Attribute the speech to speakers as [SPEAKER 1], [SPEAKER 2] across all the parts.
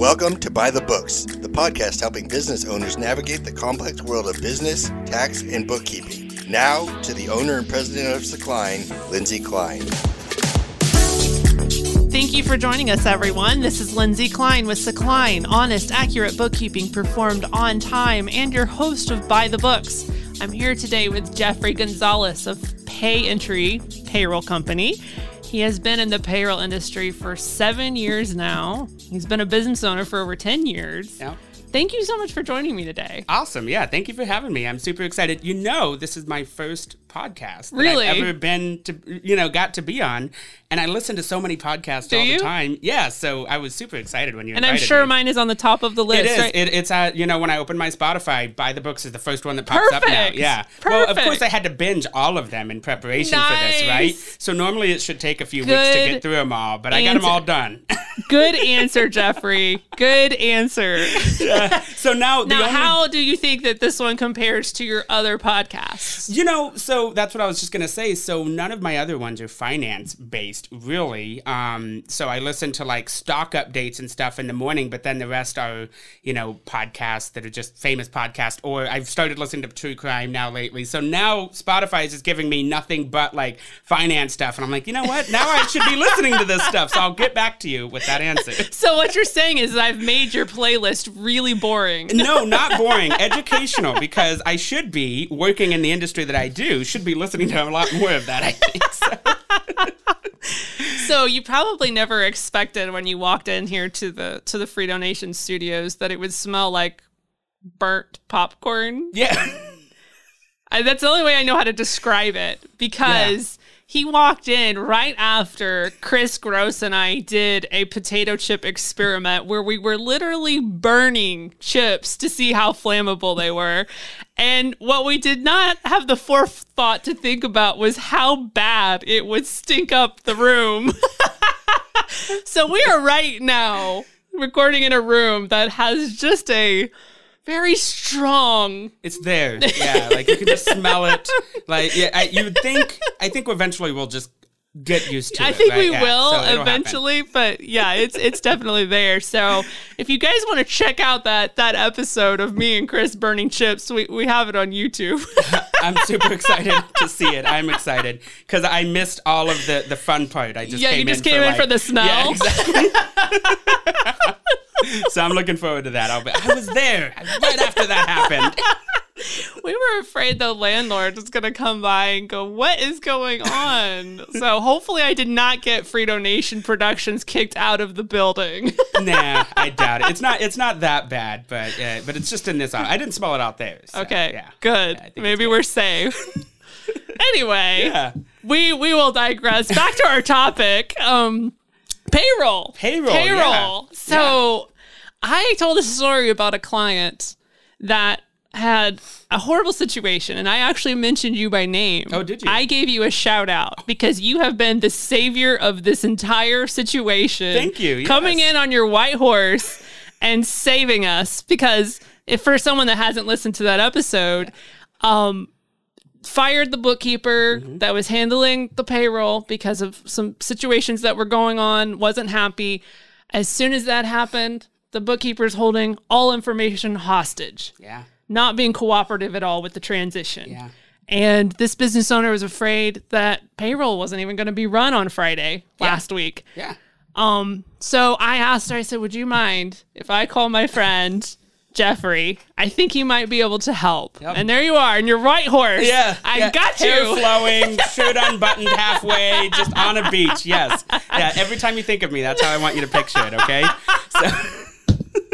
[SPEAKER 1] Welcome to Buy the Books, the podcast helping business owners navigate the complex world of business, tax, and bookkeeping. Now to the owner and president of Secline, Lindsay Klein.
[SPEAKER 2] Thank you for joining us, everyone. This is Lindsay Klein with Secline, honest, accurate bookkeeping performed on time, and your host of Buy the Books. I'm here today with Jeffrey Gonzalez of PayEntry Payroll Company. He has been in the payroll industry for seven years now. He's been a business owner for over 10 years.
[SPEAKER 3] Yeah.
[SPEAKER 2] Thank you so much for joining me today.
[SPEAKER 3] Awesome. Yeah. Thank you for having me. I'm super excited. You know, this is my first podcast that
[SPEAKER 2] Really?
[SPEAKER 3] I've ever been to, you know, got to be on. And I listen to so many podcasts
[SPEAKER 2] Do
[SPEAKER 3] all
[SPEAKER 2] you?
[SPEAKER 3] the time. Yeah. So I was super excited when you
[SPEAKER 2] And I'm sure
[SPEAKER 3] me.
[SPEAKER 2] mine is on the top of the list.
[SPEAKER 3] It is.
[SPEAKER 2] right?
[SPEAKER 3] It, it's at you know when I open my Spotify, Buy the Books is the first one that pops up now.
[SPEAKER 2] Perfect.
[SPEAKER 3] Yeah. Well, of course I had to binge all of them in preparation for this, right? So normally it should take a few weeks to get through them all, but I got them all done.
[SPEAKER 2] Good answer, Jeffrey. Good answer.
[SPEAKER 3] so now,
[SPEAKER 2] Now,
[SPEAKER 3] only
[SPEAKER 2] how do you think that this one compares to your other podcasts?
[SPEAKER 3] You know, so that's what I was just gonna say. So none of my other ones are finance based, really. Um, so I listen to like stock updates and stuff in the morning, but then the rest are, you know, podcasts that are just famous podcasts. Or I've started listening to true crime now lately. So now Spotify is just giving me nothing but like finance stuff, and I'm like, you know what? Now I should be listening to this stuff. So I'll get back to you with that answer.
[SPEAKER 2] So what you're saying is I've made your playlist really boring.
[SPEAKER 3] No, not boring. Educational, because I should be working in the industry that I do. Should be listening to a lot more of that. I think. So.
[SPEAKER 2] So you probably never expected when you walked in here to the to the Free Donation Studios that it would smell like burnt popcorn.
[SPEAKER 3] Yeah.
[SPEAKER 2] I, that's the only way I know how to describe it because he walked in right after Chris Gross and I did a potato chip experiment where we were literally burning chips to see how flammable they were. And what we did not have the forethought to think about was how bad it would stink up the room. so we are right now recording in a room that has just a very strong
[SPEAKER 3] It's there. Yeah, like you can just smell it. Like yeah, I, you would think. I think eventually we'll just get used to it.
[SPEAKER 2] I think
[SPEAKER 3] right?
[SPEAKER 2] we
[SPEAKER 3] Yeah,
[SPEAKER 2] will
[SPEAKER 3] so it'll happen.
[SPEAKER 2] eventually, but yeah, it's it's definitely there. So if you guys want to check out that that episode of me and Chris burning chips, we, we have it on YouTube.
[SPEAKER 3] I'm super excited to see it. I'm excited because I missed all of the the fun part. I just
[SPEAKER 2] Yeah, you just
[SPEAKER 3] in
[SPEAKER 2] came
[SPEAKER 3] for
[SPEAKER 2] in for the smell.
[SPEAKER 3] Yeah, exactly. So I'm looking forward to that. I'll be, I was there right after that happened.
[SPEAKER 2] we were afraid the landlord was gonna come by and go, "What is going on?" so hopefully, I did not get Free Donation Productions kicked out of the building.
[SPEAKER 3] nah, I doubt it. It's not. It's not that bad, but uh, but it's just in this. I didn't smell it out there. so,
[SPEAKER 2] okay,
[SPEAKER 3] Yeah.
[SPEAKER 2] good.
[SPEAKER 3] Yeah,
[SPEAKER 2] Maybe we're safe. anyway,
[SPEAKER 3] Yeah.
[SPEAKER 2] we we will digress. Back to our topic. Um, payroll.
[SPEAKER 3] Payroll,
[SPEAKER 2] Payroll.
[SPEAKER 3] yeah.
[SPEAKER 2] So I told a story about a client that had a horrible situation and I actually mentioned you by name.
[SPEAKER 3] Oh, did you?
[SPEAKER 2] I gave you a shout out because you have been the savior of this entire situation.
[SPEAKER 3] Thank you,
[SPEAKER 2] Coming in on your white horse and saving us because if for someone that hasn't listened to that episode, um fired the bookkeeper
[SPEAKER 3] Mm-hmm.
[SPEAKER 2] that was handling the payroll because of some situations that were going on, wasn't happy. As soon as that happened, the bookkeeper's holding all information hostage,
[SPEAKER 3] Yeah.
[SPEAKER 2] not being cooperative at all with the transition.
[SPEAKER 3] Yeah.
[SPEAKER 2] And this business owner was afraid that payroll wasn't even going to be run on Friday last week.
[SPEAKER 3] Yeah.
[SPEAKER 2] Um, so I asked her, I said, Would you mind if I call my friend Jeffrey? I think you might be able to help.
[SPEAKER 3] Yep.
[SPEAKER 2] And there you are, in your white horse.
[SPEAKER 3] Yeah,
[SPEAKER 2] I
[SPEAKER 3] yeah.
[SPEAKER 2] got
[SPEAKER 3] Hair
[SPEAKER 2] you.
[SPEAKER 3] flowing, shirt unbuttoned halfway, just on a beach. Yes, yeah. Every time you think of me, that's how I want you to picture it. Okay. So,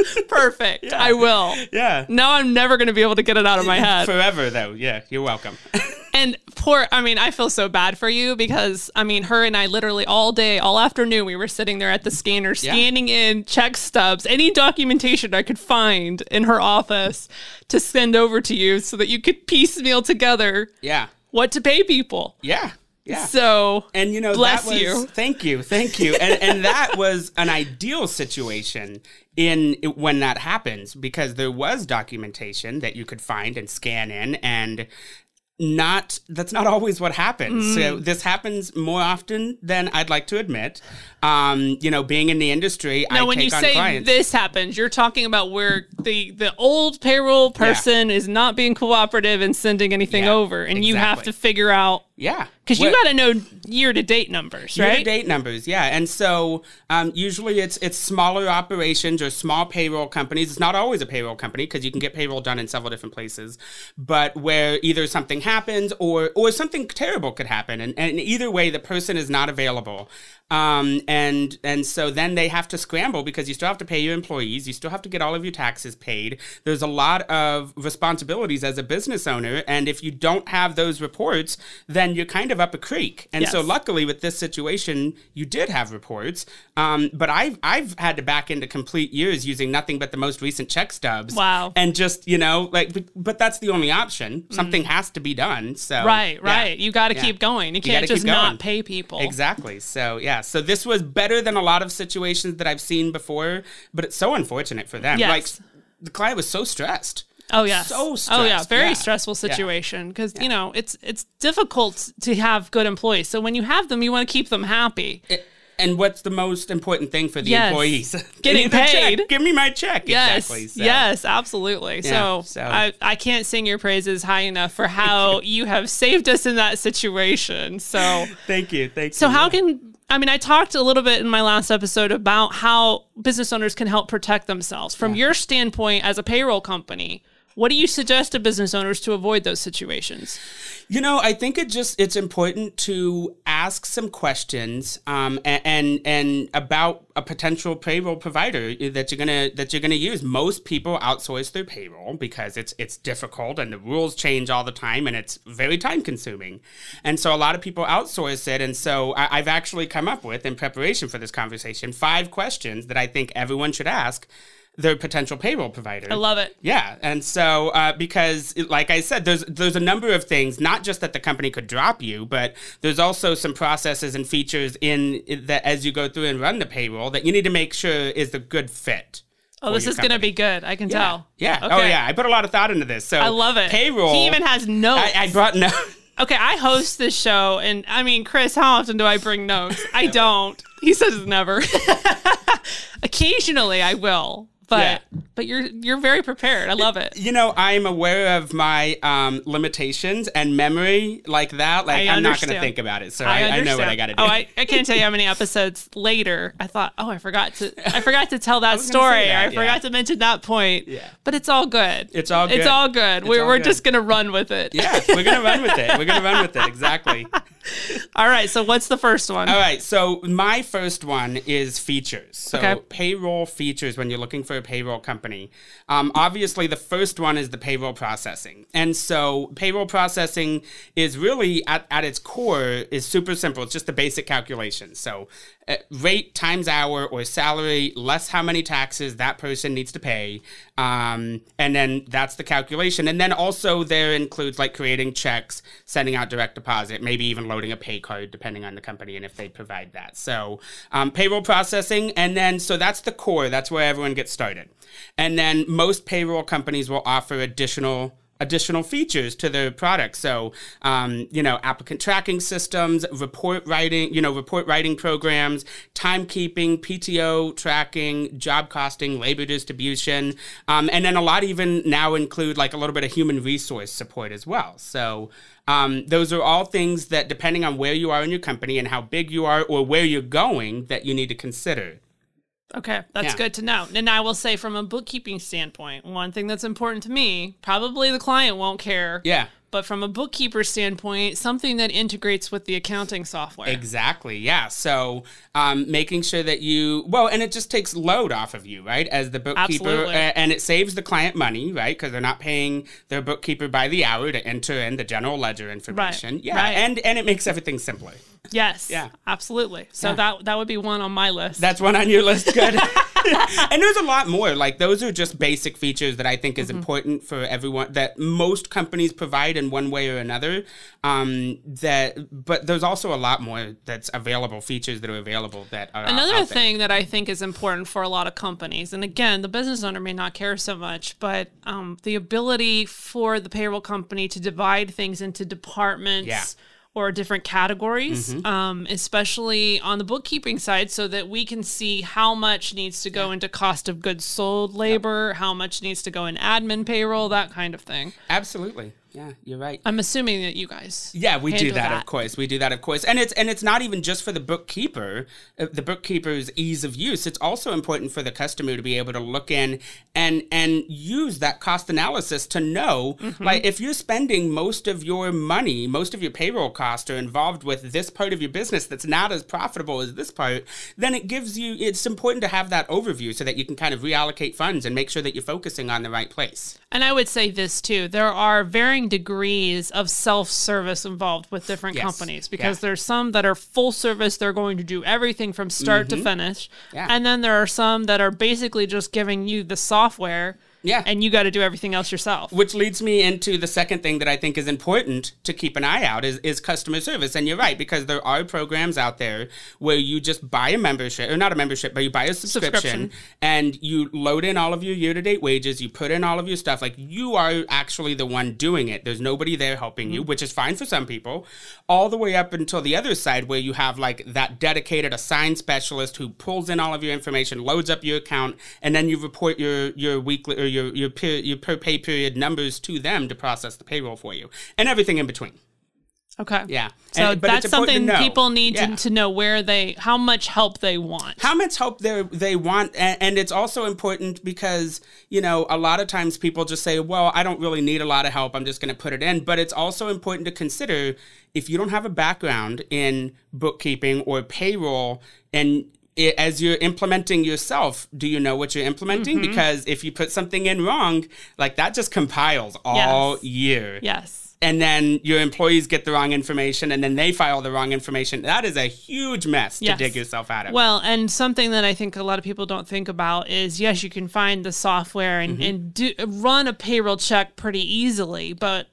[SPEAKER 2] Perfect. I will.
[SPEAKER 3] yeah.
[SPEAKER 2] Now I'm never going to be able to get it out of my head.
[SPEAKER 3] Forever though. Yeah. You're welcome.
[SPEAKER 2] And poor, I mean, I feel so bad for you because, I mean, her and I literally all day, all afternoon, we were sitting there at the scanner, scanning in check stubs, any documentation I could find in her office to send over to you so that you could piecemeal together
[SPEAKER 3] yeah.
[SPEAKER 2] what to pay people.
[SPEAKER 3] Yeah. Yeah.
[SPEAKER 2] So,
[SPEAKER 3] And you know,
[SPEAKER 2] Bless
[SPEAKER 3] that was,
[SPEAKER 2] you.
[SPEAKER 3] Thank you, thank you. And and that was an ideal situation in when that happens because there was documentation that you could find and scan in, and not that's not always what happens.
[SPEAKER 2] Mm.
[SPEAKER 3] So this happens more often than I'd like to admit. Um, you know, being in the industry, I
[SPEAKER 2] Now, when you say
[SPEAKER 3] clients.
[SPEAKER 2] this happens, you're talking about where the the old payroll person is not being cooperative and sending anything
[SPEAKER 3] Yeah,
[SPEAKER 2] over, and you have to figure out
[SPEAKER 3] yeah,
[SPEAKER 2] because you got to know year to date numbers, right?
[SPEAKER 3] Year-to-date numbers, yeah, and so um, usually it's it's smaller operations or small payroll companies. It's not always a payroll company because you can get payroll done in several different places, but where either something happens or or something terrible could happen, and, and either way the person is not available, um, and and and so then they have to scramble because you still have to pay your employees, you still have to get all of your taxes paid. There's a lot of responsibilities as a business owner, and if you don't have those reports, then you're kind of up a creek. And so luckily with this situation, you did have reports. Um, but I've I've had to back into complete years using nothing but the most recent check stubs.
[SPEAKER 2] Wow.
[SPEAKER 3] And just you know like, but, but that's the only option. Something has to be done. So
[SPEAKER 2] Mm. Right,
[SPEAKER 3] yeah.
[SPEAKER 2] right. You got to
[SPEAKER 3] Yeah.
[SPEAKER 2] keep going. You
[SPEAKER 3] gotta
[SPEAKER 2] can't just not pay people.
[SPEAKER 3] Exactly. So yeah. So this was better than a lot of situations that I've seen before, but it's so unfortunate for them.
[SPEAKER 2] Yes.
[SPEAKER 3] Like the client was so stressed.
[SPEAKER 2] Oh yeah.
[SPEAKER 3] So
[SPEAKER 2] Oh yeah, very
[SPEAKER 3] Yeah.
[SPEAKER 2] stressful
[SPEAKER 3] Yeah.
[SPEAKER 2] situation because you know it's it's difficult to have good employees. So when you have them, you want to keep them happy.
[SPEAKER 3] It- and what's the most important thing for the
[SPEAKER 2] Yes.
[SPEAKER 3] employees?
[SPEAKER 2] Getting
[SPEAKER 3] the check.
[SPEAKER 2] paid.
[SPEAKER 3] Give me my check.
[SPEAKER 2] Yes,
[SPEAKER 3] Exactly. So-
[SPEAKER 2] yes, absolutely. so
[SPEAKER 3] so-
[SPEAKER 2] I, I can't sing your praises high enough for how you have saved us in that situation. So
[SPEAKER 3] Thank you. Thank you.
[SPEAKER 2] so how can I mean I talked a little bit in my last episode about how business owners can help protect themselves from your standpoint as a payroll company. What do you suggest to business owners to avoid those situations?
[SPEAKER 3] You know, I think it just it's important to ask some questions um, and, and and about a potential payroll provider that you're gonna that you're gonna use. Most people outsource their payroll because it's it's difficult and the rules change all the time and it's very time consuming. And so a lot of people outsource it. And so I, I've actually come up with in preparation for this conversation five questions that I think everyone should ask their potential payroll provider.
[SPEAKER 2] I love it.
[SPEAKER 3] Yeah, and so uh, because, like I said, there's there's a number of things, not just that the company could drop you, but there's also some processes and features in that as you go through and run the payroll that you need to make sure is a good fit.
[SPEAKER 2] Oh, this is going to be good. I can
[SPEAKER 3] Yeah,
[SPEAKER 2] tell.
[SPEAKER 3] yeah. Oh yeah, I put a lot of thought into this. So
[SPEAKER 2] I love it.
[SPEAKER 3] Payroll.
[SPEAKER 2] He even has notes.
[SPEAKER 3] I, I brought no.
[SPEAKER 2] Okay, I host this show, and I mean, Chris, how often do I bring notes? I don't. He says never. Occasionally, I will, but
[SPEAKER 3] Yeah.
[SPEAKER 2] but you're you're very prepared. I love it.
[SPEAKER 3] You know, I'm aware of my um, limitations and memory like that. Like
[SPEAKER 2] I
[SPEAKER 3] I'm not going to think about it, so I, I,
[SPEAKER 2] understand.
[SPEAKER 3] know what I got to do.
[SPEAKER 2] Oh, I, I can't tell you how many episodes later I thought, oh, I forgot to I forgot to tell that story.
[SPEAKER 3] that,
[SPEAKER 2] I
[SPEAKER 3] yeah.
[SPEAKER 2] forgot to mention that point.
[SPEAKER 3] Yeah.
[SPEAKER 2] But it's all good.
[SPEAKER 3] It's all good.
[SPEAKER 2] It's all good.
[SPEAKER 3] It's
[SPEAKER 2] we're
[SPEAKER 3] all
[SPEAKER 2] we're
[SPEAKER 3] good.
[SPEAKER 2] just gonna run with it.
[SPEAKER 3] yeah, we're gonna run with it. We're gonna run with it. Exactly.
[SPEAKER 2] all right. So what's the first one?
[SPEAKER 3] All right, so my first one is features. So
[SPEAKER 2] Okay.
[SPEAKER 3] payroll features when you're looking for a payroll company. Um, obviously, the first one is the payroll processing, and so payroll processing is really at, at its core is super simple. It's just the basic calculation. So uh, rate times hour or salary less how many taxes that person needs to pay, um, and then that's the calculation. And then also there includes like creating checks, sending out direct deposit, maybe even loading a pay card depending on the company and if they provide that. So um, payroll processing, and then so that's the core. That's where everyone gets started. And then most payroll companies will offer additional additional features to the product. So, um, you know, applicant tracking systems, report writing, you know, report writing programs, timekeeping, PTO tracking, job costing, labor distribution, um, and then a lot even now include like a little bit of human resource support as well. So. Um, those are all things that, depending on where you are in your company and how big you are or where you're going, that you need to consider.
[SPEAKER 2] Okay, that's
[SPEAKER 3] Yeah.
[SPEAKER 2] good to know. And I will say, from a bookkeeping standpoint, one thing that's important to me, probably the client won't care.
[SPEAKER 3] Yeah.
[SPEAKER 2] But from a bookkeeper standpoint, something that integrates with the accounting software.
[SPEAKER 3] Exactly. Yeah. So um, making sure that you well, and it just takes load off of you, right? As the bookkeeper,
[SPEAKER 2] Absolutely.
[SPEAKER 3] and it saves the client money, right? Because they're not paying their bookkeeper by the hour to enter in the general ledger information. Yeah.
[SPEAKER 2] right.
[SPEAKER 3] And and it makes everything simpler.
[SPEAKER 2] Yes.
[SPEAKER 3] Yeah.
[SPEAKER 2] Absolutely. So
[SPEAKER 3] Yeah.
[SPEAKER 2] that that would be one on my list.
[SPEAKER 3] That's one on your list. Good. and there's a lot more. Like those are just basic features that I think is mm-hmm. important for everyone that most companies provide in one way or another. Um, that, but there's also a lot more that's available. Features that are available that are
[SPEAKER 2] another thing that I think is important for a lot of companies. And again, the business owner may not care so much, but um, the ability for the payroll company to divide things into departments.
[SPEAKER 3] Yeah
[SPEAKER 2] or different categories, mm-hmm. um, especially on the bookkeeping side, so that we can see how much needs to go into cost of goods sold labor, how much needs to go in admin payroll, that kind of thing.
[SPEAKER 3] Absolutely. Yeah, you're right.
[SPEAKER 2] I'm assuming that you guys.
[SPEAKER 3] Yeah, we do that, that, of course. We do that, of course, and it's and it's not even just for the bookkeeper, uh, the bookkeeper's ease of use. It's also important for the customer to be able to look in and and use that cost analysis to know, mm-hmm. like, if you're spending most of your money, most of your payroll costs are involved with this part of your business that's not as profitable as this part, then it gives you. It's important to have that overview so that you can kind of reallocate funds and make sure that you're focusing on the right place.
[SPEAKER 2] And I would say this too: there are varying degrees of self service involved with different yes. companies because yeah. there's some that are full service, they're going to do everything from start mm-hmm. to finish. Yeah. And then there are some that are basically just giving you the software
[SPEAKER 3] yeah.
[SPEAKER 2] And you got to do everything else yourself.
[SPEAKER 3] Which leads me into the second thing that I think is important to keep an eye out is, is customer service. And you're right, because there are programs out there where you just buy a membership, or not a membership, but you buy a subscription, subscription. and you load in all of your year to date wages, you put in all of your stuff. Like you are actually the one doing it. There's nobody there helping mm-hmm. you, which is fine for some people, all the way up until the other side where you have like that dedicated assigned specialist who pulls in all of your information, loads up your account, and then you report your, your weekly or your your your per, your per pay period numbers to them to process the payroll for you, and everything in between.
[SPEAKER 2] Okay.
[SPEAKER 3] Yeah.
[SPEAKER 2] So and, that's something people need yeah. to, to, know where they, how much help they want.
[SPEAKER 3] How much help they they want, and, and, it's also important because you know a lot of times people just say, "Well, I don't really need a lot of help. I'm just going to put it in." But it's also important to consider if you don't have a background in bookkeeping or payroll, and it, as you're implementing yourself, do you know what you're implementing? Mm-hmm. Because if you put something in wrong, like that just compiles all
[SPEAKER 2] yes.
[SPEAKER 3] year.
[SPEAKER 2] Yes.
[SPEAKER 3] And then your employees get the wrong information and then they file the wrong information. That is a huge mess yes. to dig yourself out of.
[SPEAKER 2] Well, and something that I think a lot of people don't think about is yes, you can find the software and, mm-hmm. and do, run a payroll check pretty easily, but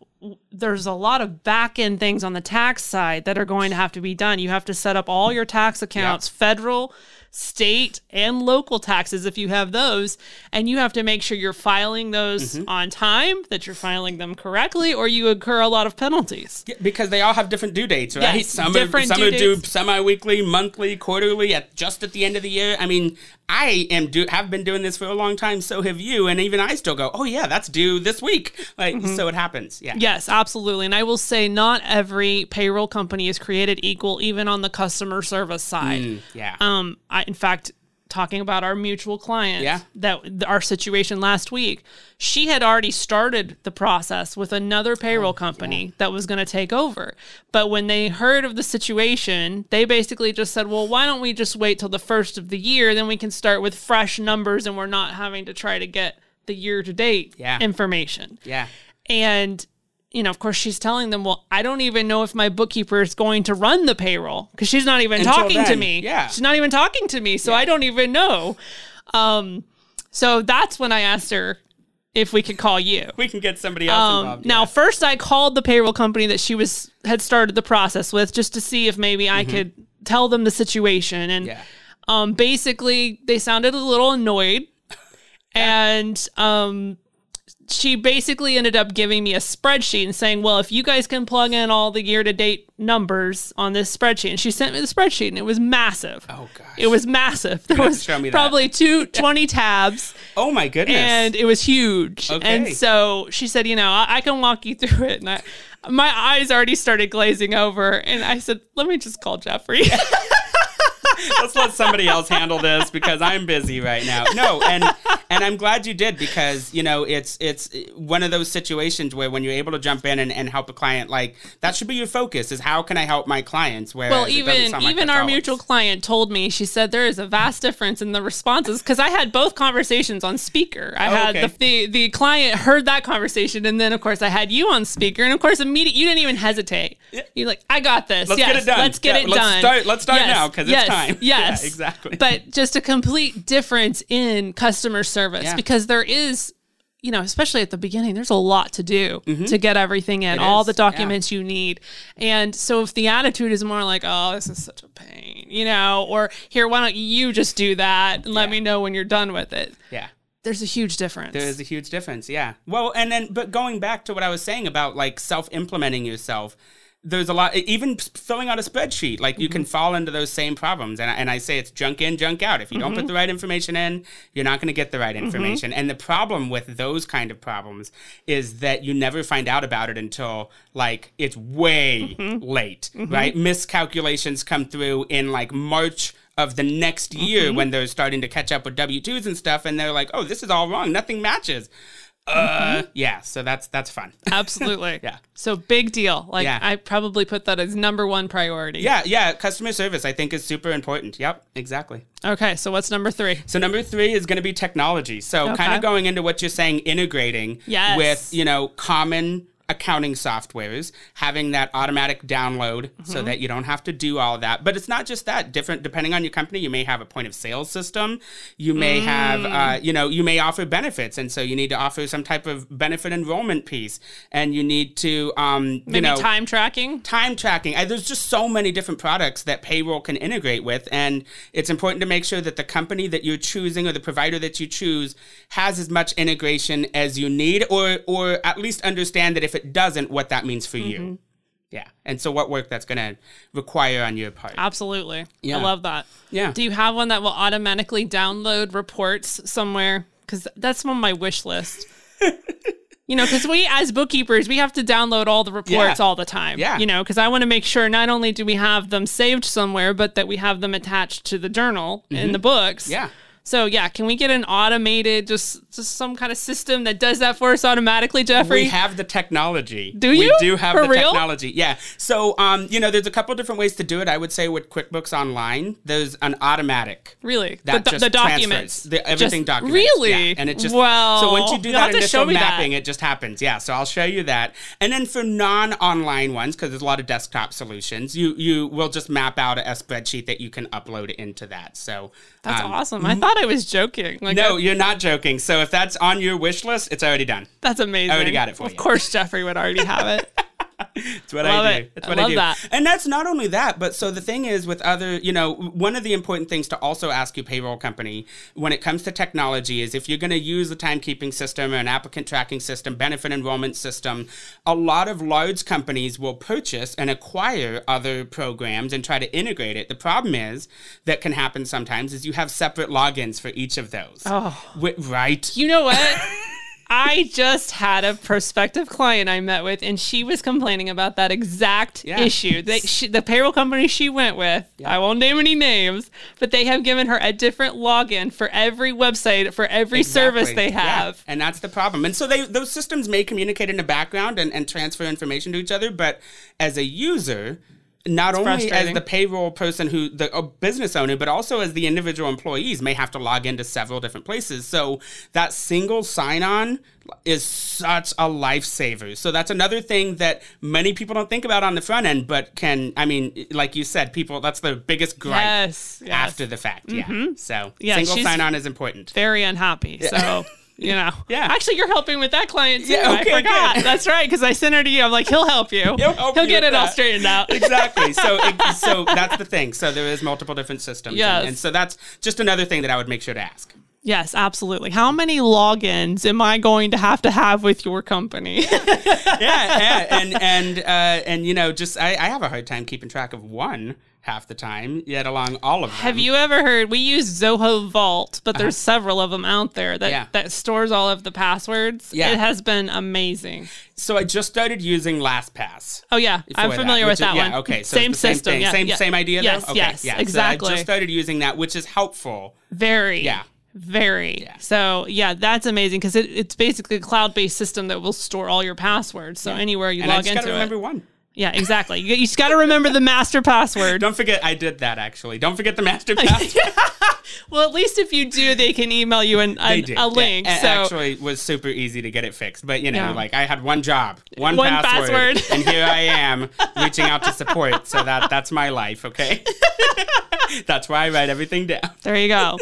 [SPEAKER 2] there's a lot of back end things on the tax side that are going to have to be done. You have to set up all your tax accounts, yep. federal, state and local taxes if you have those. And you have to make sure you're filing those mm-hmm. on time, that you're filing them correctly, or you incur a lot of penalties.
[SPEAKER 3] Yeah, because they all have different due dates, right? Yes, some different are, some due are due semi weekly, monthly, quarterly, at just at the end of the year. I mean, I am do have been doing this for a long time, so have you, and even I still go, oh yeah, that's due this week. Like mm-hmm. so, it happens. Yeah.
[SPEAKER 2] Yes, absolutely. And I will say, not every payroll company is created equal, even on the customer service side.
[SPEAKER 3] Mm, yeah.
[SPEAKER 2] Um, I, in fact, talking about our mutual client
[SPEAKER 3] yeah.
[SPEAKER 2] that our situation last week she had already started the process with another payroll oh, company yeah. that was going to take over but when they heard of the situation they basically just said well why don't we just wait till the first of the year then we can start with fresh numbers and we're not having to try to get the year to date
[SPEAKER 3] yeah.
[SPEAKER 2] information
[SPEAKER 3] yeah
[SPEAKER 2] and you know, of course, she's telling them, well, I don't even know if my bookkeeper is going to run the payroll because she's not even Until talking then, to me.
[SPEAKER 3] Yeah.
[SPEAKER 2] She's not even talking to me. So yeah. I don't even know. Um, so that's when I asked her if we could call you.
[SPEAKER 3] We can get somebody else um, involved.
[SPEAKER 2] Now, first I called the payroll company that she was had started the process with just to see if maybe I mm-hmm. could tell them the situation. And
[SPEAKER 3] yeah.
[SPEAKER 2] um, basically, they sounded a little annoyed. and um, she basically ended up giving me a spreadsheet and saying, "Well, if you guys can plug in all the year-to-date numbers on this spreadsheet," and she sent me the spreadsheet, and it was massive.
[SPEAKER 3] Oh gosh,
[SPEAKER 2] it was massive. There was probably two, 20 tabs.
[SPEAKER 3] Oh my goodness,
[SPEAKER 2] and it was huge.
[SPEAKER 3] Okay.
[SPEAKER 2] And so she said, "You know, I, I can walk you through it." And I, my eyes already started glazing over, and I said, "Let me just call Jeffrey."
[SPEAKER 3] let's let somebody else handle this because I'm busy right now. No, and and I'm glad you did because you know it's it's one of those situations where when you're able to jump in and, and help a client, like that should be your focus is how can I help my clients? Where
[SPEAKER 2] well, even even our mutual client told me she said there is a vast difference in the responses because I had both conversations on speaker. I oh, had okay. the, the the client heard that conversation, and then of course I had you on speaker, and of course immediately you didn't even hesitate. You're like, I got this.
[SPEAKER 3] Let's
[SPEAKER 2] yes,
[SPEAKER 3] get it done.
[SPEAKER 2] Let's get
[SPEAKER 3] yeah,
[SPEAKER 2] it
[SPEAKER 3] let's
[SPEAKER 2] done.
[SPEAKER 3] Start, let's start yes, now because yes. it's time. time.
[SPEAKER 2] Yes,
[SPEAKER 3] Yeah, exactly.
[SPEAKER 2] But just a complete difference in customer service
[SPEAKER 3] Yeah.
[SPEAKER 2] because there is, you know, especially at the beginning, there's a lot to do to get everything in,
[SPEAKER 3] Mm-hmm. It
[SPEAKER 2] all
[SPEAKER 3] is,
[SPEAKER 2] the
[SPEAKER 3] yeah.
[SPEAKER 2] documents you need. And so if the attitude is more like, oh, this is such a pain, you know, or here, why don't you just do that and let me know when you're done with it?
[SPEAKER 3] yeah.
[SPEAKER 2] There's a huge difference.
[SPEAKER 3] There is a huge difference, yeah. Well, and then, but going back to what I was saying about like self implementing yourself, there's a lot, even filling out a spreadsheet, like you can mm-hmm. fall into those same problems. And I, and I say it's junk in, junk out. If you don't put mm-hmm. the right information in, you're not going to get the right mm-hmm. information. And the problem with those kind of problems is that you never find out about it until like it's way late, right? Miscalculations come through in like March of the next year when they're starting to catch up with W twos and stuff, and they're like, "Oh, this is all wrong. Nothing matches." Uh, yeah. So that's that's fun.
[SPEAKER 2] Absolutely.
[SPEAKER 3] Yeah.
[SPEAKER 2] So big deal. Like
[SPEAKER 3] Yeah.
[SPEAKER 2] I probably put that as number one priority.
[SPEAKER 3] Yeah, yeah. Customer service, I think, is super important. Yep, exactly.
[SPEAKER 2] Okay. So what's number three?
[SPEAKER 3] So number three is going to be technology. So kind of going into what you're saying, integrating
[SPEAKER 2] Yes.
[SPEAKER 3] with you know common accounting softwares, having that automatic download so
[SPEAKER 2] Mm-hmm.
[SPEAKER 3] that you don't have to do all that. But it's not just that. Different depending on your company, you may have a point of sale system. You may
[SPEAKER 2] Mm.
[SPEAKER 3] have, uh, you know, you may offer benefits, and so you need to offer some type of benefit enrollment piece, and you need to, um, you know,
[SPEAKER 2] time tracking.
[SPEAKER 3] time tracking. I, there's just so many different products that payroll can integrate with, and it's important to make sure that the company that you're choosing or the provider that you choose has as much integration as you need, or or at least understand that if it doesn't, what that means for
[SPEAKER 2] Mm-hmm.
[SPEAKER 3] you. Yeah, and so what work that's going to require on your part.
[SPEAKER 2] Absolutely.
[SPEAKER 3] Yeah.
[SPEAKER 2] I love that.
[SPEAKER 3] Yeah.
[SPEAKER 2] Do you have one that will automatically download reports somewhere? Because that's on my wish list. you know, because we as bookkeepers, we have to download all the reports
[SPEAKER 3] Yeah.
[SPEAKER 2] all the time.
[SPEAKER 3] Yeah.
[SPEAKER 2] You know, because I want to make sure not only do we have them saved somewhere, but that we have them attached to the journal in the books.
[SPEAKER 3] Mm-hmm. Yeah.
[SPEAKER 2] So yeah, can we get an automated, just just some kind of system that does that for us automatically, Jeffrey?
[SPEAKER 3] We have the technology.
[SPEAKER 2] Do you?
[SPEAKER 3] We do have
[SPEAKER 2] For
[SPEAKER 3] the
[SPEAKER 2] real?
[SPEAKER 3] technology. Yeah. So, um, you know, there's a couple different ways to do it. I would say with QuickBooks Online, there's an automatic.
[SPEAKER 2] Really?
[SPEAKER 3] That
[SPEAKER 2] the,
[SPEAKER 3] just
[SPEAKER 2] the documents.
[SPEAKER 3] The, everything
[SPEAKER 2] Just-
[SPEAKER 3] documents.
[SPEAKER 2] Really?
[SPEAKER 3] Yeah. And it just
[SPEAKER 2] well.
[SPEAKER 3] so once you do that initial
[SPEAKER 2] me that.
[SPEAKER 3] mapping, it just happens. Yeah. So I'll show you that. And then for non-online ones, because there's a lot of desktop solutions, you you will just map out a, a spreadsheet that you can upload into that. So
[SPEAKER 2] That's
[SPEAKER 3] um,
[SPEAKER 2] awesome. I thought I was joking. Like,
[SPEAKER 3] No,
[SPEAKER 2] I-
[SPEAKER 3] you're not joking. So if that's on your wish list, it's already done.
[SPEAKER 2] that's amazing.
[SPEAKER 3] I already got it for
[SPEAKER 2] of
[SPEAKER 3] you.
[SPEAKER 2] Of course, Jeffrey would already have it.
[SPEAKER 3] That's what
[SPEAKER 2] Love
[SPEAKER 3] I do.
[SPEAKER 2] it.
[SPEAKER 3] That's
[SPEAKER 2] I
[SPEAKER 3] what
[SPEAKER 2] love
[SPEAKER 3] do.
[SPEAKER 2] that.
[SPEAKER 3] And that's not only that, but so the thing is with other, you know, one of the important things to also ask your payroll company when it comes to technology is if you're going to use a timekeeping system or an applicant tracking system, benefit enrollment system, a lot of large companies will purchase and acquire other programs and try to integrate it. The problem is that can happen sometimes is you have separate logins for each of those.
[SPEAKER 2] Oh.
[SPEAKER 3] Right?
[SPEAKER 2] You know what? I just had a prospective client I met with, and she was complaining about that exact
[SPEAKER 3] Yeah.
[SPEAKER 2] issue. They, she, the payroll company she went with, I won't name any names, but they have given her a different login for every website, for every service
[SPEAKER 3] Exactly.
[SPEAKER 2] they
[SPEAKER 3] Yeah.
[SPEAKER 2] have.
[SPEAKER 3] And that's the problem. And so they those systems may communicate in the background and, and transfer information to each other, but as a user, not only as the payroll person who the a business owner, but also as the individual employees may have to log into several different places. So that single sign-on is such a lifesaver. So that's another thing that many people don't think about on the front end, but can I mean, like you said, people that's the biggest gripe
[SPEAKER 2] Yes, yes.
[SPEAKER 3] after the fact. Yeah. Mm-hmm. So
[SPEAKER 2] Yeah,
[SPEAKER 3] single sign-on is important.
[SPEAKER 2] Very unhappy. So. You know,
[SPEAKER 3] Yeah.
[SPEAKER 2] Actually, you're helping with that client too.
[SPEAKER 3] Yeah,
[SPEAKER 2] I forgot.
[SPEAKER 3] good.
[SPEAKER 2] That's right, because I sent her to you. I'm like, he'll help you.
[SPEAKER 3] He'll help you
[SPEAKER 2] get it all straightened out.
[SPEAKER 3] exactly. So, it, so that's the thing. So there is multiple different systems.
[SPEAKER 2] Yes.
[SPEAKER 3] And, and so that's just another thing that I would make sure to ask.
[SPEAKER 2] Yes, absolutely. How many logins am I going to have to have with your company?
[SPEAKER 3] Yeah, yeah. And and uh, and you know, just I, I have a hard time keeping track of one half the time, yet along all of them.
[SPEAKER 2] have you ever heard we use Zoho Vault, but there's several of them out there that,
[SPEAKER 3] Uh-huh. Yeah.
[SPEAKER 2] that stores all of the passwords.
[SPEAKER 3] Yeah.
[SPEAKER 2] It has been amazing.
[SPEAKER 3] So I just started using LastPass.
[SPEAKER 2] Oh yeah, I'm familiar
[SPEAKER 3] which
[SPEAKER 2] with that
[SPEAKER 3] is-
[SPEAKER 2] one.
[SPEAKER 3] Yeah, okay. So
[SPEAKER 2] same
[SPEAKER 3] it's same
[SPEAKER 2] system.
[SPEAKER 3] thing.
[SPEAKER 2] Yeah,
[SPEAKER 3] same
[SPEAKER 2] yeah.
[SPEAKER 3] same idea
[SPEAKER 2] Yes,
[SPEAKER 3] though? Okay.
[SPEAKER 2] yes,
[SPEAKER 3] yeah.
[SPEAKER 2] exactly.
[SPEAKER 3] So I just started using that, which is helpful.
[SPEAKER 2] Very.
[SPEAKER 3] Yeah.
[SPEAKER 2] Very. So yeah, that's amazing because it, it's basically a cloud-based system that will store all your passwords. So anywhere you
[SPEAKER 3] And I
[SPEAKER 2] log
[SPEAKER 3] just gotta
[SPEAKER 2] into
[SPEAKER 3] remember one.
[SPEAKER 2] Yeah, exactly. You, you just got to remember the master password.
[SPEAKER 3] Don't forget, I did that actually. Don't forget the master password.
[SPEAKER 2] well, at least if you do, they can email you an, an, a link.
[SPEAKER 3] Yeah, it
[SPEAKER 2] so
[SPEAKER 3] actually was super easy to get it fixed. But you know,
[SPEAKER 2] Yeah.
[SPEAKER 3] like I had one job, one,
[SPEAKER 2] One
[SPEAKER 3] password,
[SPEAKER 2] password.
[SPEAKER 3] and here I am reaching out to support. So that that's my life. Okay, that's why I write everything down.
[SPEAKER 2] there you go.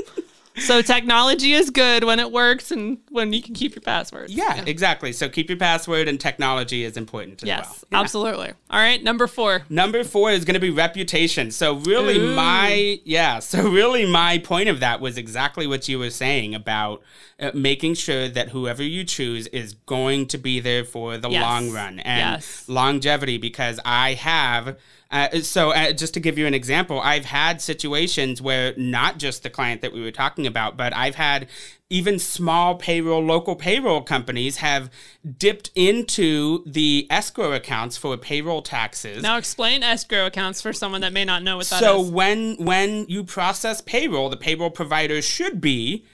[SPEAKER 2] So technology is good when it works and when you can keep your password.
[SPEAKER 3] Yeah, exactly. So keep your password, and technology is important as
[SPEAKER 2] Yes,
[SPEAKER 3] well. Yeah.
[SPEAKER 2] absolutely. All right, number four.
[SPEAKER 3] Number four is going to be reputation. So really,
[SPEAKER 2] Ooh.
[SPEAKER 3] my yeah. So really, my point of that was exactly what you were saying about uh, making sure that whoever you choose is going to be there for the
[SPEAKER 2] Yes.
[SPEAKER 3] long run and
[SPEAKER 2] Yes.
[SPEAKER 3] longevity. Because I have. Uh, so uh, just to give you an example, I've had situations where not just the client that we were talking about, but I've had even small payroll, local payroll companies have dipped into the escrow accounts for payroll taxes.
[SPEAKER 2] Now explain escrow accounts for someone that may not know what that is.
[SPEAKER 3] So when when you process payroll, the payroll provider should be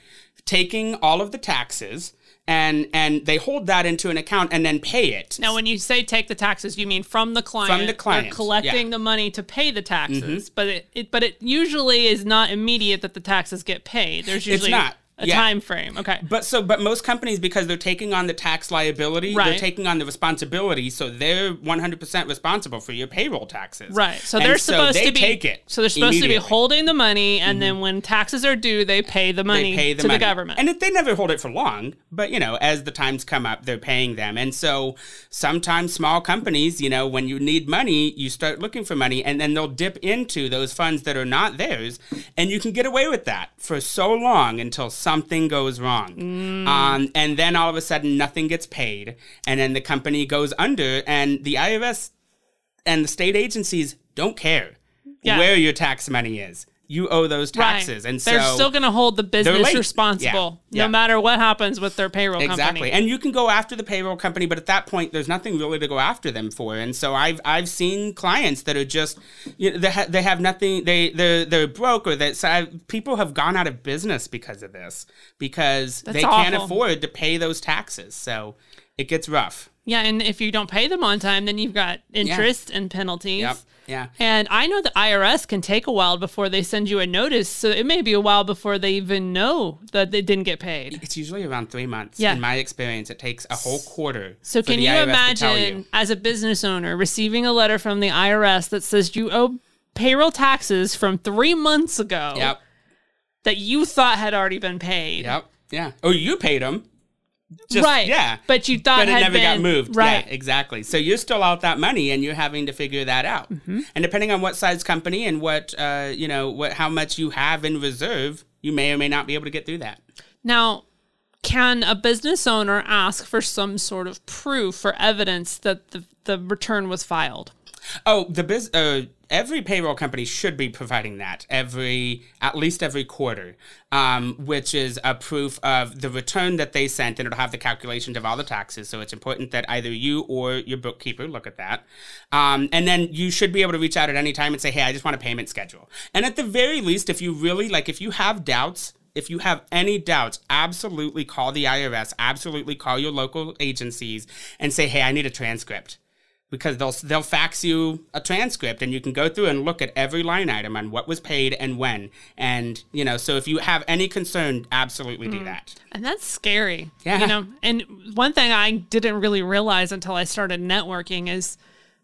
[SPEAKER 3] taking all of the taxes and and they hold that into an account and then pay it.
[SPEAKER 2] Now, when you say take the taxes, you mean from the client.
[SPEAKER 3] From the client,
[SPEAKER 2] They're collecting
[SPEAKER 3] yeah. Mm-hmm.
[SPEAKER 2] the money to pay the taxes, but it, it but it usually is not immediate that the taxes get paid. There's usually it's
[SPEAKER 3] not.
[SPEAKER 2] A
[SPEAKER 3] Yeah.
[SPEAKER 2] time frame. Okay.
[SPEAKER 3] But so, but most companies, because they're taking on the tax liability, they're taking on the responsibility, so they're 100% responsible for your payroll taxes.
[SPEAKER 2] Right. So
[SPEAKER 3] And
[SPEAKER 2] they're supposed
[SPEAKER 3] they
[SPEAKER 2] to be
[SPEAKER 3] take it.
[SPEAKER 2] So they're supposed to be.
[SPEAKER 3] Mm-hmm.
[SPEAKER 2] holding the money and then when taxes are due, they pay the money
[SPEAKER 3] they pay the
[SPEAKER 2] to
[SPEAKER 3] money.
[SPEAKER 2] the government.
[SPEAKER 3] And if they never hold it for long, but you know, as the times come up, they're paying them. And so sometimes small companies, you know, when you need money, you start looking for money and then they'll dip into those funds that are not theirs. And you can get away with that for so long until something goes wrong.
[SPEAKER 2] Mm.
[SPEAKER 3] Um, and then all of a sudden nothing gets paid. And then the company goes under and the IRS and the state agencies don't care
[SPEAKER 2] Yeah.
[SPEAKER 3] where your tax money is. You owe those taxes.
[SPEAKER 2] Right.
[SPEAKER 3] And so
[SPEAKER 2] they're still going to hold the business responsible
[SPEAKER 3] Yeah. Yeah.
[SPEAKER 2] no matter what happens with their payroll
[SPEAKER 3] Exactly.
[SPEAKER 2] company.
[SPEAKER 3] And you can go after the payroll company, but at that point, there's nothing really to go after them for. And so I've I've seen clients that are just you know, they, ha- they have nothing. They they're they're broke or that so people have gone out of business because of this because
[SPEAKER 2] That's
[SPEAKER 3] they can't afford to pay those taxes. So it gets rough.
[SPEAKER 2] yeah, and if you don't pay them on time, then you've got interest and penalties.
[SPEAKER 3] Yep. Yeah.
[SPEAKER 2] And I know the IRS can take a while before they send you a notice, so it may be a while before they even know that they didn't get paid.
[SPEAKER 3] It's usually around three months.
[SPEAKER 2] Yeah.
[SPEAKER 3] In my experience, it takes a whole quarter.
[SPEAKER 2] So can you
[SPEAKER 3] IRS
[SPEAKER 2] imagine
[SPEAKER 3] you.
[SPEAKER 2] as a business owner receiving a letter from the IRS that says you owe payroll taxes from 3 months ago
[SPEAKER 3] Yep.
[SPEAKER 2] that you thought had already been paid.
[SPEAKER 3] Yep. Yeah. Oh, you paid them.
[SPEAKER 2] Right.
[SPEAKER 3] Yeah.
[SPEAKER 2] But you thought
[SPEAKER 3] but it never got moved.
[SPEAKER 2] Right.
[SPEAKER 3] Yeah, exactly. So you're still out that money, and you're having to figure that out.
[SPEAKER 2] Mm-hmm.
[SPEAKER 3] And depending on what size company and what uh, you know, what how much you have in reserve, you may or may not be able to get through that.
[SPEAKER 2] Now, can a business owner ask for some sort of proof or evidence that the, the return was filed?
[SPEAKER 3] Oh, the biz. Uh, every payroll company should be providing that every at least every quarter, um, which is a proof of the return that they sent, and it'll have the calculations of all the taxes. So it's important that either you or your bookkeeper look at that, um, and then you should be able to reach out at any time and say, "Hey, I just want a payment schedule." And at the very least, if you really like, if you have doubts. If you have any doubts, absolutely call the IRS, absolutely call your local agencies and say, "Hey, I need a transcript." Because they'll they'll fax you a transcript and you can go through and look at every line item on what was paid and when and you know so if you have any concern absolutely do mm. that
[SPEAKER 2] And that's scary.
[SPEAKER 3] Yeah.
[SPEAKER 2] You know, and one thing I didn't really realize until I started networking is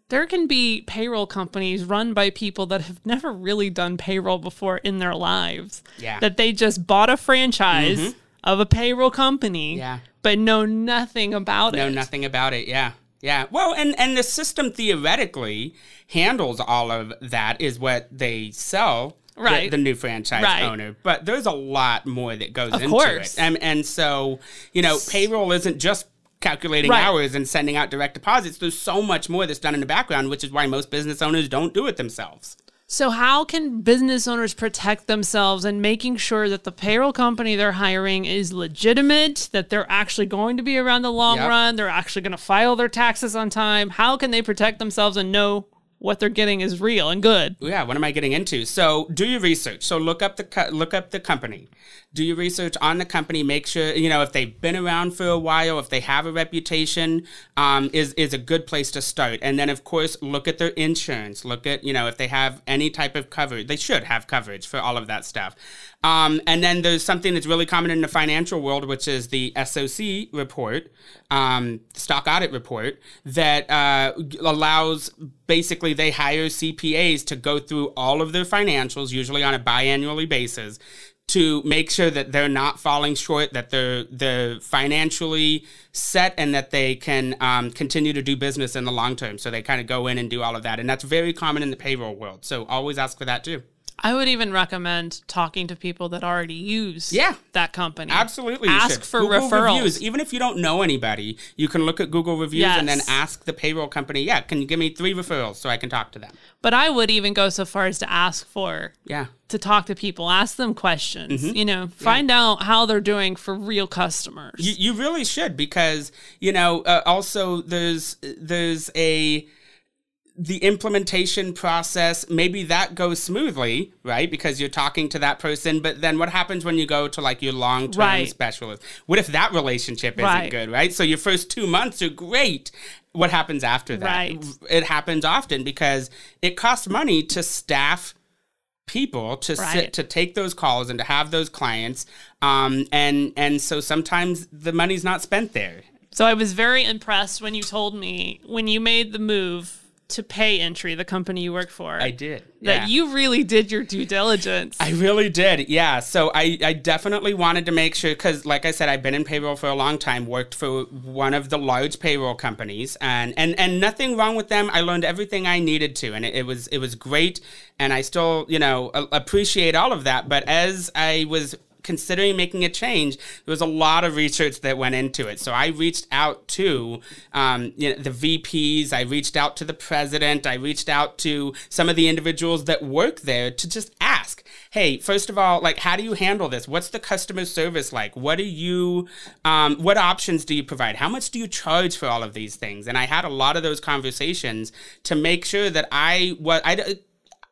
[SPEAKER 2] there can be payroll companies run by people that have never really done payroll before in their lives.
[SPEAKER 3] Yeah.
[SPEAKER 2] That they just bought a franchise mm-hmm. of a payroll company,
[SPEAKER 3] Yeah.
[SPEAKER 2] but know nothing about it.
[SPEAKER 3] know nothing about it yeah yeah well and and the system theoretically handles all of that is what they sell the-
[SPEAKER 2] Right.
[SPEAKER 3] the, new franchise
[SPEAKER 2] Right.
[SPEAKER 3] owner but there's a lot more that goes
[SPEAKER 2] Of
[SPEAKER 3] into
[SPEAKER 2] course.
[SPEAKER 3] it and and so you know payroll isn't just calculating
[SPEAKER 2] Right.
[SPEAKER 3] hours and sending out direct deposits there's so much more that's done in the background which is why most business owners don't do it themselves
[SPEAKER 2] So, how can business owners protect themselves and making sure that the payroll company they're hiring is legitimate, that they're actually going to be around the long
[SPEAKER 3] Yep.
[SPEAKER 2] run, they're actually going to file their taxes on time? How can they protect themselves and know what they're getting is real and good?
[SPEAKER 3] yeah what am i getting into so do your research so look up the co- look up the company do your research on the company. Make sure you know if they've been around for a while, if they have a reputation, um, is is a good place to start. And then of course look at their insurance. Look at you know if they have any type of coverage. They should have coverage for all of that stuff. Um, and then there's something that's really common in the financial world, which is the SOC report, um, SOC audit report, that uh, allows basically they hire CPAs to go through all of their financials, usually on a biannually basis, to make sure that they're not falling short, that they're they're financially set, and that they can um, continue to do business in the long term. So they kind of go in and do all of that, and that's very common in the payroll world. So always ask for that too.
[SPEAKER 2] I would even recommend talking to people that already use
[SPEAKER 3] Yeah.
[SPEAKER 2] that company.
[SPEAKER 3] Absolutely.
[SPEAKER 2] Ask for
[SPEAKER 3] Google
[SPEAKER 2] referrals.
[SPEAKER 3] Reviews. Even if you don't know anybody, you can look at Google reviews and then ask the payroll company, yeah, can you give me three referrals so I can talk to them?
[SPEAKER 2] But I would even go so far as to ask for
[SPEAKER 3] Yeah.
[SPEAKER 2] to talk to people, ask them questions,
[SPEAKER 3] Mm-hmm.
[SPEAKER 2] you know, find out how they're doing for real customers.
[SPEAKER 3] You, you really should because, you know, uh, also there's there's a the implementation process maybe that goes smoothly right because you're talking to that person but then what happens when you go to like your long-term
[SPEAKER 2] Right.
[SPEAKER 3] specialist what if that relationship isn't
[SPEAKER 2] Right.
[SPEAKER 3] good right so your first two months are great what happens after that
[SPEAKER 2] Right.
[SPEAKER 3] it happens often because it costs money to staff people to
[SPEAKER 2] Right.
[SPEAKER 3] sit to take those calls and to have those clients um, and and so sometimes the money's not spent there
[SPEAKER 2] So I was very impressed when you told me when you made the move to PayEntry, the company you work for.
[SPEAKER 3] i did
[SPEAKER 2] that
[SPEAKER 3] yeah.
[SPEAKER 2] you really did your due diligence.
[SPEAKER 3] I really did. Yeah. So I, I definitely wanted to make sure because, like I said, I've been in payroll for a long time, worked for one of the large payroll companies, and and and nothing wrong with them. I learned everything I needed to, and it, it was it was great, and I still you know appreciate all of that. But as I was considering making a change, there was a lot of research that went into it. So I reached out to um, you know, the VPs, I reached out to the president, I reached out to some of the individuals that work there to just ask, hey, first of all, like, how do you handle this? What's the customer service like? What do you, um, what options do you provide? How much do you charge for all of these things? And I had a lot of those conversations to make sure that I was, I,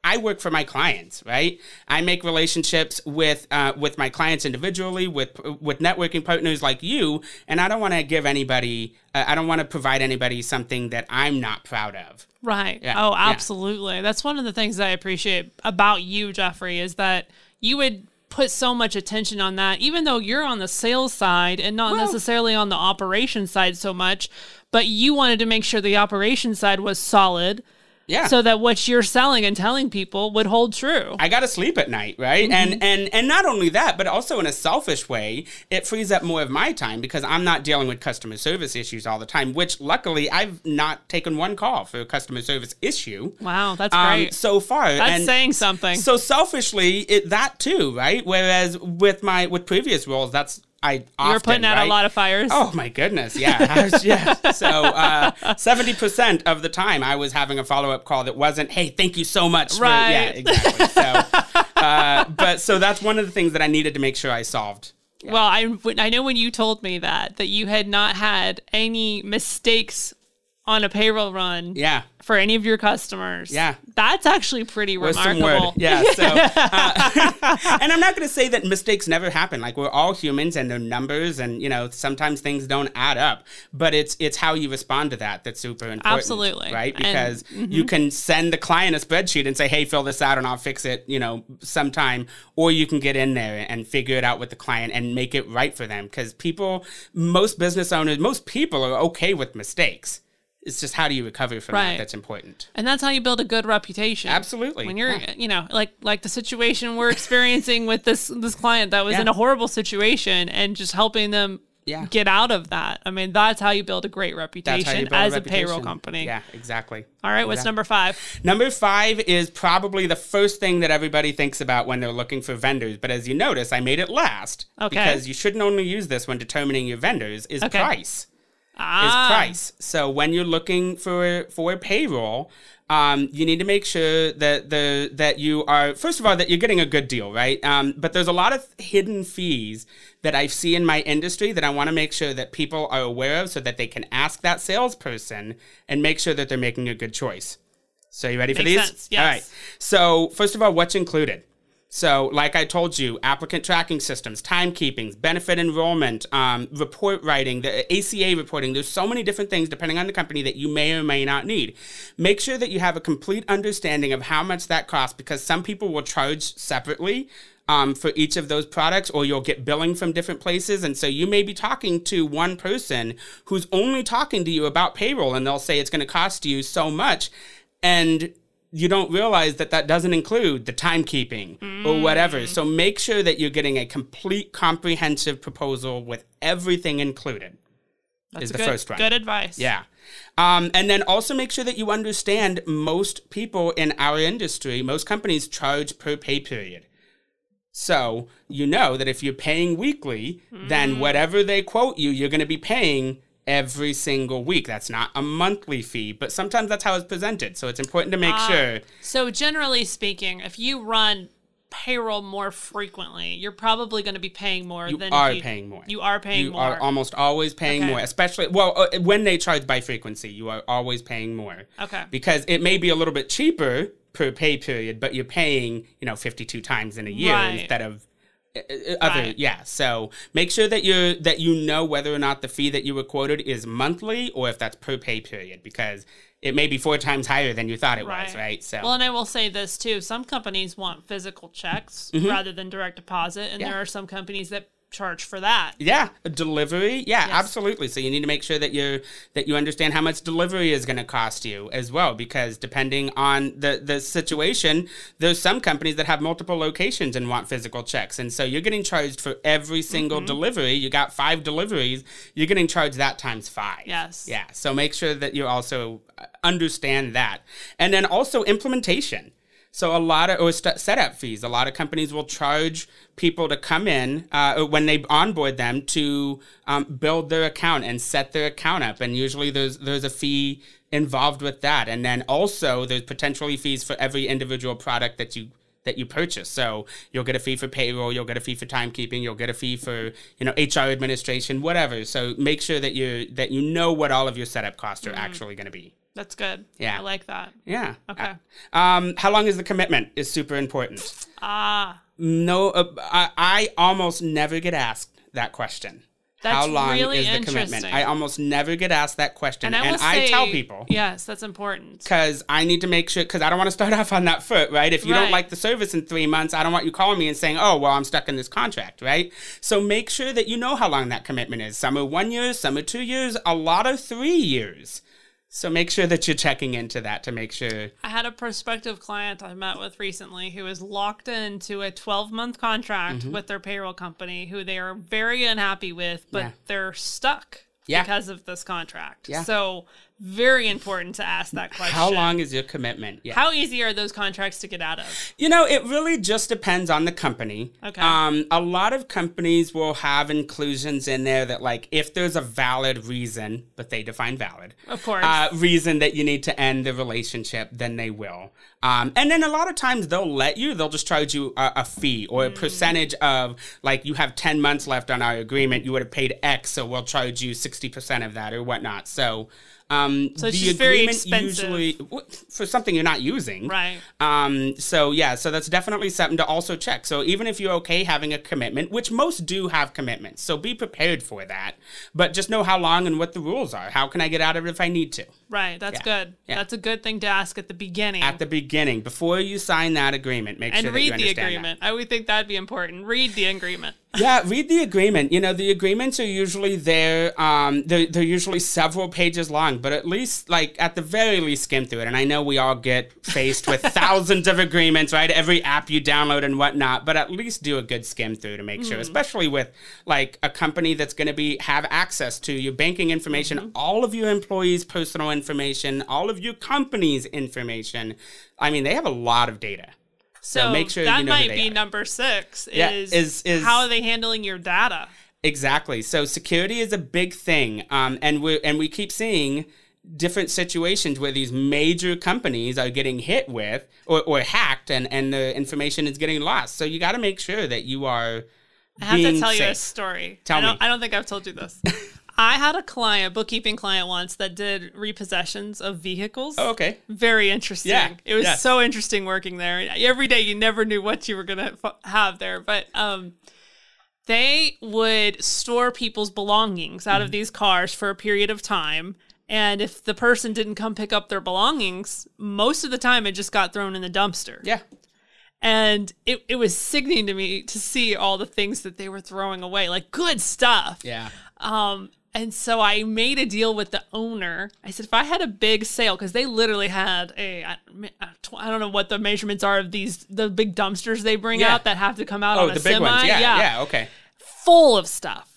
[SPEAKER 3] I work for my clients, right? I make relationships with uh, with my clients individually, with with networking partners like you, and I don't want to give anybody, uh, I don't want to provide anybody something that I'm not proud of.
[SPEAKER 2] Right.
[SPEAKER 3] Yeah,
[SPEAKER 2] Oh,
[SPEAKER 3] yeah.
[SPEAKER 2] absolutely. That's one of the things that I appreciate about you, Jeffrey, is that you would put so much attention on that, even though you're on the sales side and not
[SPEAKER 3] Well-
[SPEAKER 2] necessarily on the operation side so much, but you wanted to make sure the operation side was solid
[SPEAKER 3] Yeah.
[SPEAKER 2] so that what you're selling and telling people would hold true.
[SPEAKER 3] I gotta sleep at night, right? And and and not only that, but also in a selfish way, it frees up more of my time because I'm not dealing with customer service issues all the time. Which luckily, I've not taken one call for a customer service issue.
[SPEAKER 2] wow, that's
[SPEAKER 3] um,
[SPEAKER 2] great.
[SPEAKER 3] so far.
[SPEAKER 2] that's
[SPEAKER 3] and
[SPEAKER 2] saying something.
[SPEAKER 3] So selfishly, it that too, right? Whereas with my with previous roles, that's I
[SPEAKER 2] you're putting out a lot of fires.
[SPEAKER 3] Oh my goodness, yeah, was- yeah. So uh, seventy percent of the time, I was having a follow up call that wasn't, "Hey, thank you so much." For, yeah, exactly. So, uh, but so that's one of the things that I needed to make sure I solved.
[SPEAKER 2] Well, I I know when you told me that that you had not had any mistakes on a payroll run
[SPEAKER 3] Yeah.
[SPEAKER 2] for any of your customers.
[SPEAKER 3] Yeah.
[SPEAKER 2] that's actually pretty remarkable.
[SPEAKER 3] Yeah. So, uh, and I'm not going to say that mistakes never happen. Like we're all humans, and they're numbers, and you know sometimes things don't add up. But it's it's how you respond to that that's super important.
[SPEAKER 2] Absolutely.
[SPEAKER 3] Right.
[SPEAKER 2] And- mm-hmm.
[SPEAKER 3] Because you can send the client a spreadsheet and say, "Hey, fill this out, and I'll fix it." You know, sometime, or you can get in there and figure it out with the client and make it right for them. Because people, most business owners, most people are okay with mistakes. It's just how do you recover from
[SPEAKER 2] Right.
[SPEAKER 3] that that's important.
[SPEAKER 2] And that's how you build a good reputation.
[SPEAKER 3] Absolutely.
[SPEAKER 2] When you're,
[SPEAKER 3] Yeah.
[SPEAKER 2] you know, like like the situation we're experiencing with this this client that was
[SPEAKER 3] Yeah.
[SPEAKER 2] in a horrible situation and just helping them
[SPEAKER 3] Yeah.
[SPEAKER 2] get out of that. I mean, that's how you build a great reputation
[SPEAKER 3] how you build
[SPEAKER 2] as a,
[SPEAKER 3] reputation.
[SPEAKER 2] payroll company.
[SPEAKER 3] Yeah, exactly.
[SPEAKER 2] All right, what's number 5?
[SPEAKER 3] Number five is probably the first thing that everybody thinks about when they're looking for vendors. But as you notice, I made it last.
[SPEAKER 2] Okay.
[SPEAKER 3] Because you shouldn't only use this when determining your vendors, is
[SPEAKER 2] Okay.
[SPEAKER 3] price.
[SPEAKER 2] Ah.
[SPEAKER 3] Is price. So when you're looking for for payroll, um, you need to make sure that the that you are first of all that you're getting a good deal, right? Um, but there's a lot of hidden fees that I see in my industry that I want to make sure that people are aware of, so that they can ask that salesperson and make sure that they're making a good choice. So you ready for
[SPEAKER 2] Makes
[SPEAKER 3] these?
[SPEAKER 2] sense, yes.
[SPEAKER 3] All right. So first of all, what's included? So, like I told you, applicant tracking systems, timekeepings, benefit enrollment, um, report writing, the ACA reporting. There's so many different things depending on the company that you may or may not need. Make sure that you have a complete understanding of how much that costs because some people will charge separately. Um, for each of those products, or you'll get billing from different places. And so you may be talking to one person who's only talking to you about payroll, and they'll say it's going to cost you so much. And you don't realize that that doesn't include the timekeeping mm. or whatever. So make sure that you're getting a complete comprehensive proposal with everything included.
[SPEAKER 2] That's is the good, first one. Good advice.
[SPEAKER 3] Yeah. Um, and then also make sure that you understand most people in our industry, most companies charge per pay period. So you know that if you're paying weekly, mm. then whatever they quote you, you're going to be paying every single week. That's not a monthly fee, but sometimes that's how it's presented. So it's important to make uh, sure.
[SPEAKER 2] So generally speaking, if you run payroll more frequently, you're probably going to be paying more
[SPEAKER 3] you
[SPEAKER 2] than
[SPEAKER 3] are you, paying more.
[SPEAKER 2] You are paying
[SPEAKER 3] you
[SPEAKER 2] more.
[SPEAKER 3] are almost always paying okay. more, especially well uh, when they charge by frequency. You are always paying more.
[SPEAKER 2] Okay.
[SPEAKER 3] Because it may be a little bit cheaper per pay period, but you're paying you know 52 times in a year right. instead of other right. yeah so make sure that you that you know whether or not the fee that you were quoted is monthly or if that's per pay period because it may be four times higher than you thought it right. was right so
[SPEAKER 2] well and i will say this too some companies want physical checks mm-hmm. rather than direct deposit and yeah. there are some companies that charge for that.
[SPEAKER 3] Yeah, delivery. Yeah, yes. absolutely. So you need to make sure that you that you understand how much delivery is going to cost you as well, because depending on the the situation, there's some companies that have multiple locations and want physical checks, and so you're getting charged for every single mm-hmm. delivery. You got five deliveries, you're getting charged that times five.
[SPEAKER 2] Yes.
[SPEAKER 3] Yeah. So make sure that you also understand that, and then also implementation. So a lot of or setup fees. A lot of companies will charge people to come in uh, when they onboard them to um, build their account and set their account up. And usually there's there's a fee involved with that. And then also there's potentially fees for every individual product that you that you purchase. So you'll get a fee for payroll, you'll get a fee for timekeeping, you'll get a fee for you know HR administration, whatever. So make sure that you that you know what all of your setup costs are mm. actually going to be.
[SPEAKER 2] That's good.
[SPEAKER 3] Yeah.
[SPEAKER 2] I like that.
[SPEAKER 3] Yeah.
[SPEAKER 2] Okay.
[SPEAKER 3] Uh, um, how long is the commitment is super important.
[SPEAKER 2] Ah.
[SPEAKER 3] No, uh, I, I almost never get asked that question.
[SPEAKER 2] That's
[SPEAKER 3] how long
[SPEAKER 2] really
[SPEAKER 3] is the commitment? I almost never get asked that question, and I,
[SPEAKER 2] and
[SPEAKER 3] I tell people,
[SPEAKER 2] yes, that's important
[SPEAKER 3] because I need to make sure because I don't want to start off on that foot, right? If you right. don't like the service in three months, I don't want you calling me and saying, "Oh, well, I'm stuck in this contract," right? So make sure that you know how long that commitment is. Some are one year, some are two years, a lot of three years. So make sure that you're checking into that to make sure.
[SPEAKER 2] I had a prospective client I met with recently who is locked into a 12 month contract mm-hmm. with their payroll company who they are very unhappy with, but yeah. they're stuck yeah. because of this contract. Yeah. So very important to ask that question.
[SPEAKER 3] How long is your commitment?
[SPEAKER 2] Yeah. How easy are those contracts to get out of?
[SPEAKER 3] You know, it really just depends on the company.
[SPEAKER 2] Okay.
[SPEAKER 3] Um, a lot of companies will have inclusions in there that, like, if there's a valid reason, but they define valid,
[SPEAKER 2] of course,
[SPEAKER 3] uh, reason that you need to end the relationship, then they will. Um, and then a lot of times they'll let you, they'll just charge you a, a fee or a mm. percentage of, like, you have 10 months left on our agreement, you would have paid X, so we'll charge you 60% of that or whatnot. So, um,
[SPEAKER 2] so it's the just very expensive. usually
[SPEAKER 3] for something you're not using,
[SPEAKER 2] right?
[SPEAKER 3] Um, so yeah, so that's definitely something to also check. So even if you're okay having a commitment, which most do have commitments, so be prepared for that. But just know how long and what the rules are. How can I get out of it if I need to?
[SPEAKER 2] Right. That's yeah. good. Yeah. That's a good thing to ask at the beginning.
[SPEAKER 3] At the beginning, before you sign that agreement, make sure you're ready.
[SPEAKER 2] and
[SPEAKER 3] sure
[SPEAKER 2] read
[SPEAKER 3] the
[SPEAKER 2] agreement.
[SPEAKER 3] That. I
[SPEAKER 2] would think that'd be important. Read the agreement.
[SPEAKER 3] Yeah, read the agreement. You know, the agreements are usually there. Um, they're, they're usually several pages long, but at least, like, at the very least, skim through it. And I know we all get faced with thousands of agreements, right? Every app you download and whatnot, but at least do a good skim through to make mm. sure, especially with like a company that's going to be have access to your banking information, mm-hmm. all of your employees' personal information, all of your company's information. I mean, they have a lot of data. So, make sure
[SPEAKER 2] that
[SPEAKER 3] you know
[SPEAKER 2] might be are. number six. Is, yeah, is, is how are they handling your data?
[SPEAKER 3] Exactly. So security is a big thing, um, and we and we keep seeing different situations where these major companies are getting hit with or, or hacked, and and the information is getting lost. So you got to make sure that you are.
[SPEAKER 2] I have to tell
[SPEAKER 3] safe.
[SPEAKER 2] you a story.
[SPEAKER 3] Tell
[SPEAKER 2] I don't,
[SPEAKER 3] me.
[SPEAKER 2] I don't think I've told you this. I had a client, bookkeeping client once that did repossessions of vehicles.
[SPEAKER 3] Oh, okay.
[SPEAKER 2] Very interesting.
[SPEAKER 3] Yeah,
[SPEAKER 2] It was
[SPEAKER 3] yes.
[SPEAKER 2] so interesting working there. Every day you never knew what you were going to f- have there, but um they would store people's belongings out of
[SPEAKER 3] Mm-hmm.
[SPEAKER 2] these cars for a period of time. And if the person didn't come pick up their belongings, most of the time it just got thrown in the dumpster.
[SPEAKER 3] Yeah.
[SPEAKER 2] And it, it was sickening to me to see all the things that they were throwing away, like good stuff.
[SPEAKER 3] Yeah.
[SPEAKER 2] Um, and so I made a deal with the owner. I said, if I had a big sale, because they literally had a, I a tw- I don't know what the measurements are of these, the big dumpsters they bring
[SPEAKER 3] Yeah.
[SPEAKER 2] out that have to come out
[SPEAKER 3] Oh,
[SPEAKER 2] on a
[SPEAKER 3] the big
[SPEAKER 2] semi.
[SPEAKER 3] ones. Yeah, yeah. Okay.
[SPEAKER 2] full of stuff.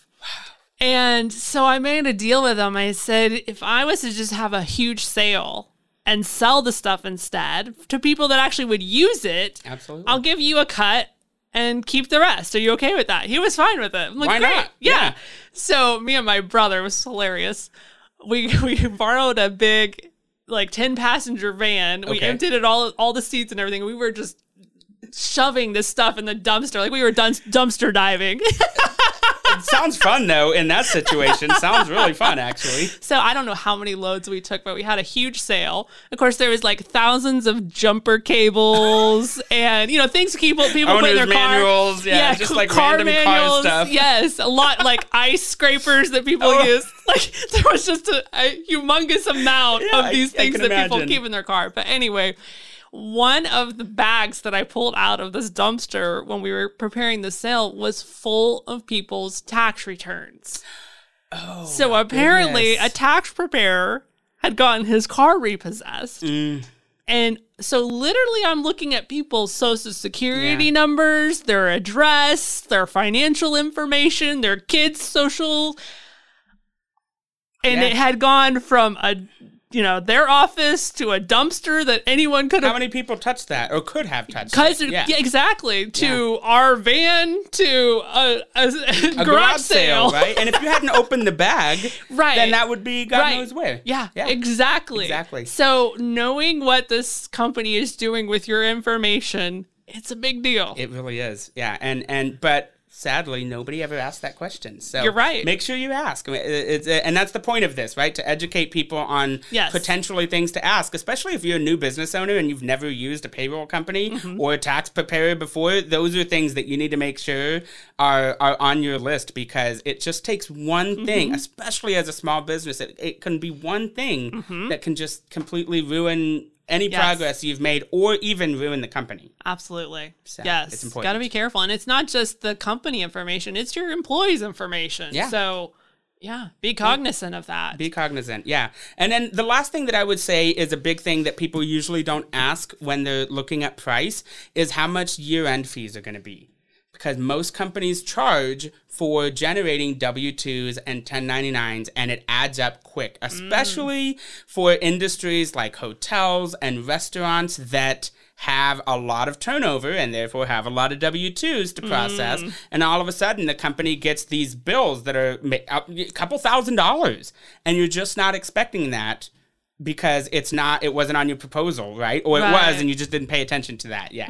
[SPEAKER 2] And so I made a deal with them. I said, if I was to just have a huge sale and sell the stuff instead to people that actually would use it,
[SPEAKER 3] Absolutely.
[SPEAKER 2] I'll give you a cut and keep the rest. Are you okay with that? He was fine with it. I'm like,
[SPEAKER 3] Why
[SPEAKER 2] great.
[SPEAKER 3] not?
[SPEAKER 2] Yeah.
[SPEAKER 3] Yeah.
[SPEAKER 2] So me and my brother was hilarious. We we borrowed a big like 10 passenger van. We
[SPEAKER 3] Okay.
[SPEAKER 2] emptied it all all the seats and everything. We were just shoving this stuff in the dumpster like we were dun- dumpster diving.
[SPEAKER 3] Sounds fun though in that situation. sounds really fun actually.
[SPEAKER 2] So I don't know how many loads we took, but we had a huge sale. Of course, there was like thousands of jumper cables and you know things people people put in their
[SPEAKER 3] Owner's
[SPEAKER 2] car.
[SPEAKER 3] manuals, yeah, just like random car stuff.
[SPEAKER 2] Yes, a lot like ice scrapers that people
[SPEAKER 3] Oh.
[SPEAKER 2] use. Like there was just a, a humongous amount
[SPEAKER 3] Yeah,
[SPEAKER 2] of these
[SPEAKER 3] I
[SPEAKER 2] things
[SPEAKER 3] can
[SPEAKER 2] that people keep in their car. But anyway. One of the bags that I pulled out of this dumpster when we were preparing the sale was full of people's tax returns.
[SPEAKER 3] Oh.
[SPEAKER 2] So apparently,
[SPEAKER 3] goodness.
[SPEAKER 2] a tax preparer had gotten his car repossessed.
[SPEAKER 3] Mm.
[SPEAKER 2] And so, literally, I'm looking at people's social security numbers, their address, their financial information, their kids' social. And
[SPEAKER 3] Yeah.
[SPEAKER 2] it had gone from a, you know, their office to a dumpster that anyone could have.
[SPEAKER 3] How many people touched that or could have touched
[SPEAKER 2] Cause
[SPEAKER 3] it?
[SPEAKER 2] yeah. exactly to our van to a, a,
[SPEAKER 3] A
[SPEAKER 2] garage, sale,
[SPEAKER 3] right? And if you hadn't opened the bag,
[SPEAKER 2] Right.
[SPEAKER 3] then that would be God
[SPEAKER 2] Right.
[SPEAKER 3] knows where.
[SPEAKER 2] Yeah,
[SPEAKER 3] Yeah.
[SPEAKER 2] exactly.
[SPEAKER 3] Exactly.
[SPEAKER 2] So knowing what this company is doing with your information, it's a big deal.
[SPEAKER 3] It really is. Yeah. And and but sadly nobody ever asked that question. So
[SPEAKER 2] You're right.
[SPEAKER 3] Make sure you ask. I mean, it- It's and that's the point of this, right? To educate people on
[SPEAKER 2] Yes.
[SPEAKER 3] potentially things to ask, especially if you're a new business owner and you've never used a payroll company
[SPEAKER 2] Mm-hmm.
[SPEAKER 3] or a tax preparer before. Those are things that you need to make sure are are on your list because it just takes one thing,
[SPEAKER 2] Mm-hmm.
[SPEAKER 3] especially as a small business. It, it can be one thing that can just completely ruin any.
[SPEAKER 2] Yes.
[SPEAKER 3] progress you've made or even ruin the company.
[SPEAKER 2] Absolutely.
[SPEAKER 3] So,
[SPEAKER 2] yes.
[SPEAKER 3] it's important.
[SPEAKER 2] Got to be careful. And it's not just the company information, it's your employees' information.
[SPEAKER 3] Yeah.
[SPEAKER 2] So, yeah, be cognizant of that.
[SPEAKER 3] Be cognizant, yeah. And then the last thing that I would say is a big thing that people usually don't ask when they're looking at price is how much year end fees are going to be. Because most companies charge for generating W 2s and 1099s, and it adds up quick, mm. especially for industries like hotels and restaurants that have a lot of turnover and therefore have a lot of W 2s to process. Mm. And all of a sudden, the company gets these bills that are a couple thousand dollars, and you're just not expecting that because it's not it wasn't on your proposal right? Or it was and you just didn't pay attention to that. Yeah.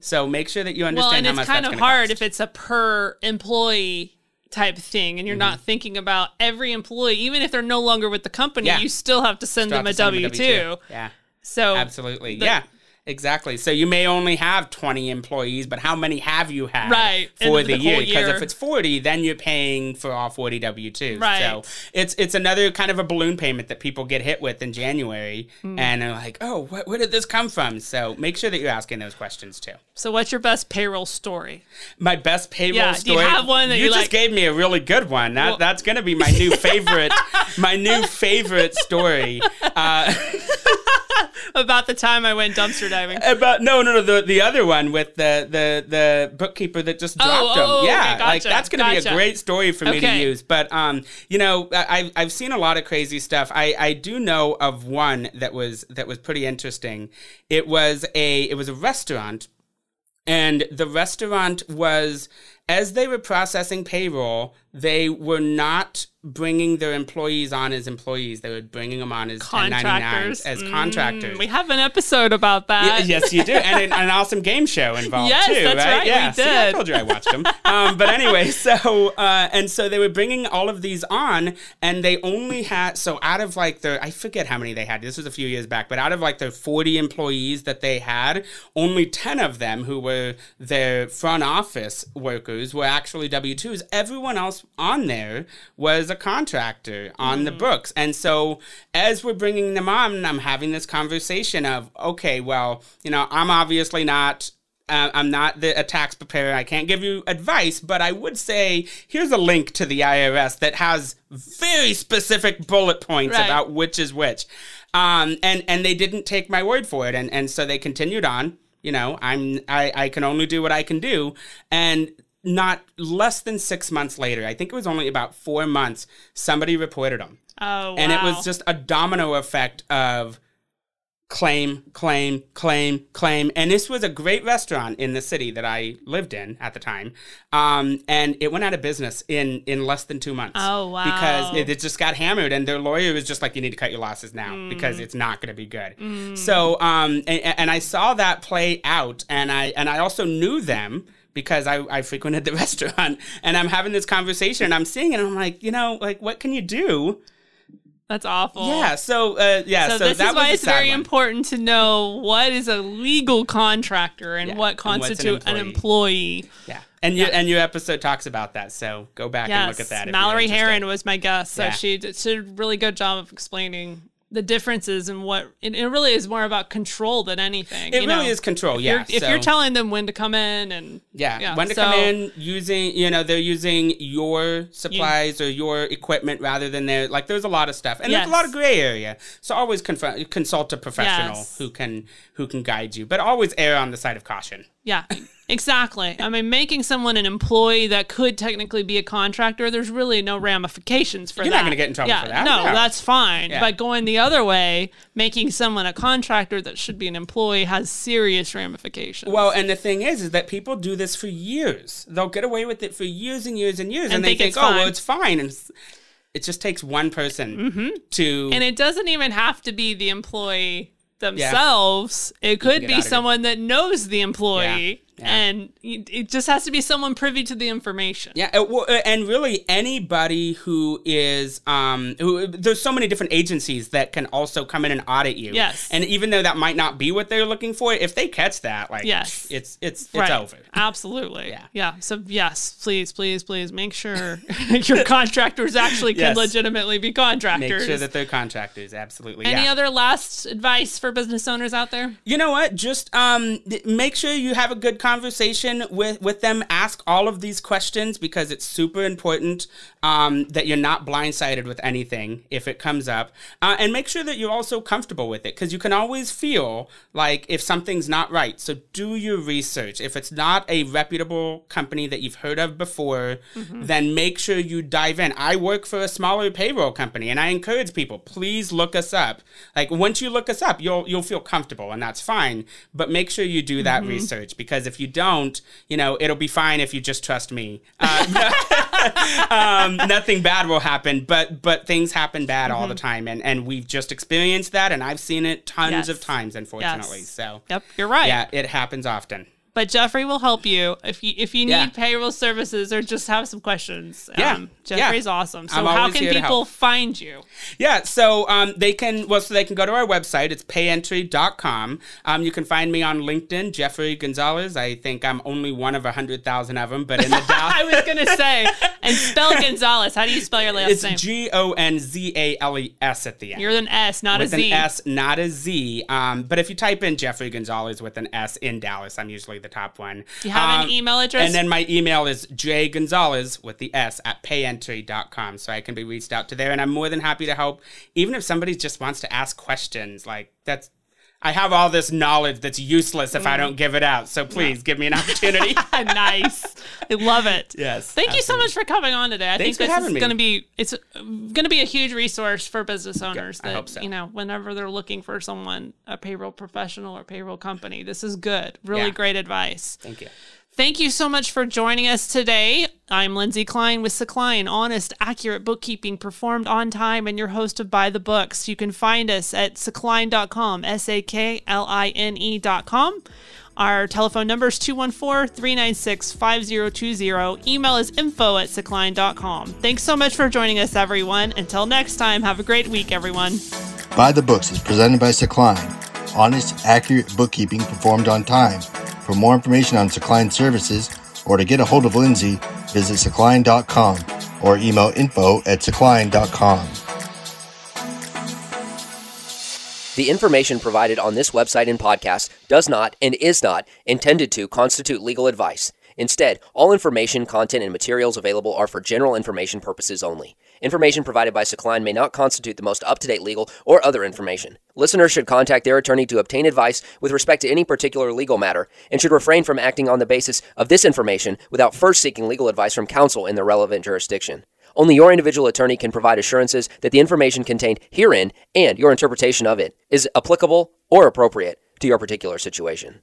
[SPEAKER 3] So make sure that you understand well,
[SPEAKER 2] and
[SPEAKER 3] how
[SPEAKER 2] it's
[SPEAKER 3] much
[SPEAKER 2] kind of hard
[SPEAKER 3] cost.
[SPEAKER 2] if it's a per employee type thing and you're not
[SPEAKER 3] Mm-hmm.
[SPEAKER 2] thinking about every employee, even if they're no longer with the company,
[SPEAKER 3] Yeah.
[SPEAKER 2] you still have to send
[SPEAKER 3] Still
[SPEAKER 2] them a
[SPEAKER 3] to send them
[SPEAKER 2] W 2.
[SPEAKER 3] yeah.
[SPEAKER 2] So,
[SPEAKER 3] absolutely.
[SPEAKER 2] the-
[SPEAKER 3] yeah exactly so you may only have 20 employees but how many have you had
[SPEAKER 2] Right,
[SPEAKER 3] for the,
[SPEAKER 2] the
[SPEAKER 3] year because if it's 40 then you're paying for all 40 w2s
[SPEAKER 2] Right.
[SPEAKER 3] so it's it's another kind of a balloon payment that people get hit with in january
[SPEAKER 2] Hmm.
[SPEAKER 3] and they're like oh wh- where did this come from so make sure that you're asking those questions too
[SPEAKER 2] so what's your best payroll story?
[SPEAKER 3] My best payroll
[SPEAKER 2] Yeah, do you
[SPEAKER 3] story.
[SPEAKER 2] have one that
[SPEAKER 3] you
[SPEAKER 2] you
[SPEAKER 3] just
[SPEAKER 2] like-
[SPEAKER 3] gave me a really good one. That
[SPEAKER 2] Well-
[SPEAKER 3] that's gonna be my new favorite. my new favorite story. Uh,
[SPEAKER 2] About the time I went dumpster diving.
[SPEAKER 3] about no, no, no. The the other one with the the the bookkeeper that just dropped
[SPEAKER 2] oh,
[SPEAKER 3] him.
[SPEAKER 2] okay,
[SPEAKER 3] yeah, like that's gonna be a great story for me to use. But um, you know, I, I've I've seen a lot of crazy stuff. I I do know of one that was that was pretty interesting. It was a it was a restaurant and the restaurant was as they were processing payroll they were not bringing their employees on as employees. They were bringing them on as 1099s
[SPEAKER 2] Contractors.
[SPEAKER 3] as
[SPEAKER 2] Mm,
[SPEAKER 3] contractors.
[SPEAKER 2] we have an episode about
[SPEAKER 3] Y-
[SPEAKER 2] that.
[SPEAKER 3] yes, you do, and an, an awesome game show involved
[SPEAKER 2] Yes,
[SPEAKER 3] too,
[SPEAKER 2] that's right, we
[SPEAKER 3] Yeah, See, I told you I watched them. um, but anyway, so uh, and so they were bringing all of these on, and they only had so out of like their I forget how many they had. This was a few years back, but out of like their forty employees that they had, only ten of them who were their front office workers were actually W twos. Everyone else on there was a contractor on
[SPEAKER 2] Mm.
[SPEAKER 3] the books, and so as we're bringing them on, I'm having this conversation of okay, well, you know, I'm obviously not uh, I'm not the, a tax preparer. I can't give you advice, but I would say here's a link to the IRS that has very specific bullet points
[SPEAKER 2] Right.
[SPEAKER 3] about which is which. Um, and and they didn't take my word for it, and and so they continued on. You know, I'm I, I can only do what I can do, and not less than six months later, I think it was only about four months, somebody reported them.
[SPEAKER 2] Oh, wow.
[SPEAKER 3] And it was just a domino effect of claim, claim, claim, claim. And this was a great restaurant in the city that I lived in at the time. Um, and it went out of business in, in less than two months.
[SPEAKER 2] Oh, wow.
[SPEAKER 3] Because it, it just got hammered. And their lawyer was just like, you need to cut your losses now
[SPEAKER 2] Mm.
[SPEAKER 3] because it's not going to be good. So, um, and, and I saw that play out. And I, and I also knew them because I, I frequented the restaurant and I'm having this conversation and I'm seeing it and I'm like, you know, like what can you do?
[SPEAKER 2] That's awful.
[SPEAKER 3] Yeah. So uh, yeah.
[SPEAKER 2] So,
[SPEAKER 3] So,
[SPEAKER 2] this
[SPEAKER 3] that
[SPEAKER 2] is why it's very
[SPEAKER 3] one.
[SPEAKER 2] important to know what is a legal contractor and
[SPEAKER 3] Yeah,
[SPEAKER 2] what
[SPEAKER 3] what's an
[SPEAKER 2] constitutes an
[SPEAKER 3] employee. Yeah. And your and your episode talks about that. So go back and look at that.
[SPEAKER 2] Mallory. Heron was my guest, so
[SPEAKER 3] Yeah.
[SPEAKER 2] she did, she did a really good job of explaining the differences and what it, it really is more about control than anything.
[SPEAKER 3] It
[SPEAKER 2] you
[SPEAKER 3] really
[SPEAKER 2] know?
[SPEAKER 3] is control.
[SPEAKER 2] If
[SPEAKER 3] Yeah.
[SPEAKER 2] you're, if you're telling them when to come in and
[SPEAKER 3] Yeah, when to
[SPEAKER 2] so-
[SPEAKER 3] come in using, you know, they're using your supplies or your equipment rather than their, like, there's a lot of stuff. And there's a lot of gray area. So always conf- consult a professional
[SPEAKER 2] Yes.
[SPEAKER 3] who can, who can guide you, but always err on the side of caution.
[SPEAKER 2] Yeah, exactly. I mean, making someone an employee that could technically be a contractor, there's really no ramifications for it.
[SPEAKER 3] You're
[SPEAKER 2] that.
[SPEAKER 3] not gonna get in trouble
[SPEAKER 2] yeah,
[SPEAKER 3] for that,
[SPEAKER 2] No,
[SPEAKER 3] no.
[SPEAKER 2] that's fine.
[SPEAKER 3] Yeah.
[SPEAKER 2] But going the other way, making someone a contractor that should be an employee has serious ramifications.
[SPEAKER 3] Well, and the thing is, is that people do this for years. They'll get away with it for years and years and years, and,
[SPEAKER 2] And
[SPEAKER 3] they
[SPEAKER 2] think
[SPEAKER 3] oh,
[SPEAKER 2] fine.
[SPEAKER 3] well, it's fine. And it just takes one person mm-hmm. to.
[SPEAKER 2] and it doesn't even have to be the employee themselves. It could be someone that knows the employee,
[SPEAKER 3] Yeah.
[SPEAKER 2] and it just has to be someone privy to the information.
[SPEAKER 3] Yeah, uh, uh, and really anybody who is um who there's so many different agencies that can also come in and audit you.
[SPEAKER 2] Yes.
[SPEAKER 3] And even though that might not be what they're looking for, if they catch that, like
[SPEAKER 2] Yes.
[SPEAKER 3] it's it's it's
[SPEAKER 2] Right.
[SPEAKER 3] over.
[SPEAKER 2] Absolutely.
[SPEAKER 3] Yeah.
[SPEAKER 2] Yeah. So yes, please, please, please make sure your contractors actually can
[SPEAKER 3] Yes.
[SPEAKER 2] legitimately be contractors.
[SPEAKER 3] Make sure that they're contractors. Absolutely.
[SPEAKER 2] Any
[SPEAKER 3] yeah.
[SPEAKER 2] other last advice for business owners out there?
[SPEAKER 3] You know what? Just um, make sure you have a good conversation with with them. Ask all of these questions because it's super important um, that you're not blindsided with anything if it comes up, uh, and make sure that you're also comfortable with it because you can always feel like if something's not right. So do your research. If it's not a reputable company that you've heard of before, then make sure you dive in. I work for a smaller payroll company, and I encourage people please look us up. Like once you look us up, you'll you'll feel comfortable, and that's fine. But make sure you do that research because if you don't, you know it'll be fine if you just trust me. Uh, um, nothing bad will happen, but but things happen bad all the time, and and we've just experienced that, and I've seen it tons
[SPEAKER 2] Yes.
[SPEAKER 3] of times, unfortunately.
[SPEAKER 2] Yes.
[SPEAKER 3] So
[SPEAKER 2] Yep, you're right.
[SPEAKER 3] yeah, it happens often.
[SPEAKER 2] But Jeffrey will help you if you if you need
[SPEAKER 3] Yeah.
[SPEAKER 2] payroll services or just have some questions.
[SPEAKER 3] Yeah.
[SPEAKER 2] Jeffrey's awesome. So
[SPEAKER 3] I'm
[SPEAKER 2] how can people find you?
[SPEAKER 3] Yeah, so um, they can well, so they can go to our website. It's payentry.com. Um, you can find me on LinkedIn, Jeffrey Gonzales. I think I'm only one of a hundred thousand of them, but in the
[SPEAKER 2] I was gonna say, and spell Gonzales. How do you spell your last
[SPEAKER 3] it's
[SPEAKER 2] name?
[SPEAKER 3] It's G O N Z A L E S at the end.
[SPEAKER 2] You're an S, not
[SPEAKER 3] with
[SPEAKER 2] a Z.
[SPEAKER 3] an S, not a Z. Um, but if you type in Jeffrey Gonzales with an S in Dallas, I'm usually the top one.
[SPEAKER 2] Do you have
[SPEAKER 3] Um,
[SPEAKER 2] an email address?
[SPEAKER 3] And then my email is jgonzales with the S at payentry.com. So I can be reached out to there. And I'm more than happy to help. Even if somebody just wants to ask questions, like that's, I have all this knowledge that's useless if I mm. don't give it out. So please give me an opportunity.
[SPEAKER 2] nice. I love it.
[SPEAKER 3] Yes,
[SPEAKER 2] Thank you so much for coming on today. I
[SPEAKER 3] Thanks
[SPEAKER 2] think
[SPEAKER 3] for
[SPEAKER 2] this
[SPEAKER 3] having
[SPEAKER 2] is
[SPEAKER 3] me.
[SPEAKER 2] going to be it's going to be a huge resource for business owners
[SPEAKER 3] I
[SPEAKER 2] that
[SPEAKER 3] hope so.
[SPEAKER 2] you know whenever they're looking for someone a payroll professional or payroll company. This is good. Really
[SPEAKER 3] Yeah.
[SPEAKER 2] great advice.
[SPEAKER 3] Thank you.
[SPEAKER 2] Thank you so much for joining us today. I'm Lindsay Klein with Sakline, honest, accurate bookkeeping performed on time, and your host of By the Books. You can find us at sakline.com, S A K L I N E.com. Our telephone number is 214 396 5020. Email is info at sakline.com. Thanks so much for joining us, everyone. Until next time, have a great week, everyone.
[SPEAKER 1] By the Books is presented by Sakline, honest, accurate bookkeeping performed on time. For more information on Sakline services or to get a hold of Lindsay, visit sakline.com or email info at sakline.com.
[SPEAKER 4] The information provided on this website and podcast does not and is not intended to constitute legal advice. Instead, all information, content, and materials available are for general information purposes only. Information provided by Sakline may not constitute the most up to date legal or other information. Listeners should contact their attorney to obtain advice with respect to any particular legal matter and should refrain from acting on the basis of this information without first seeking legal advice from counsel in the relevant jurisdiction. Only your individual attorney can provide assurances that the information contained herein and your interpretation of it is applicable or appropriate to your particular situation.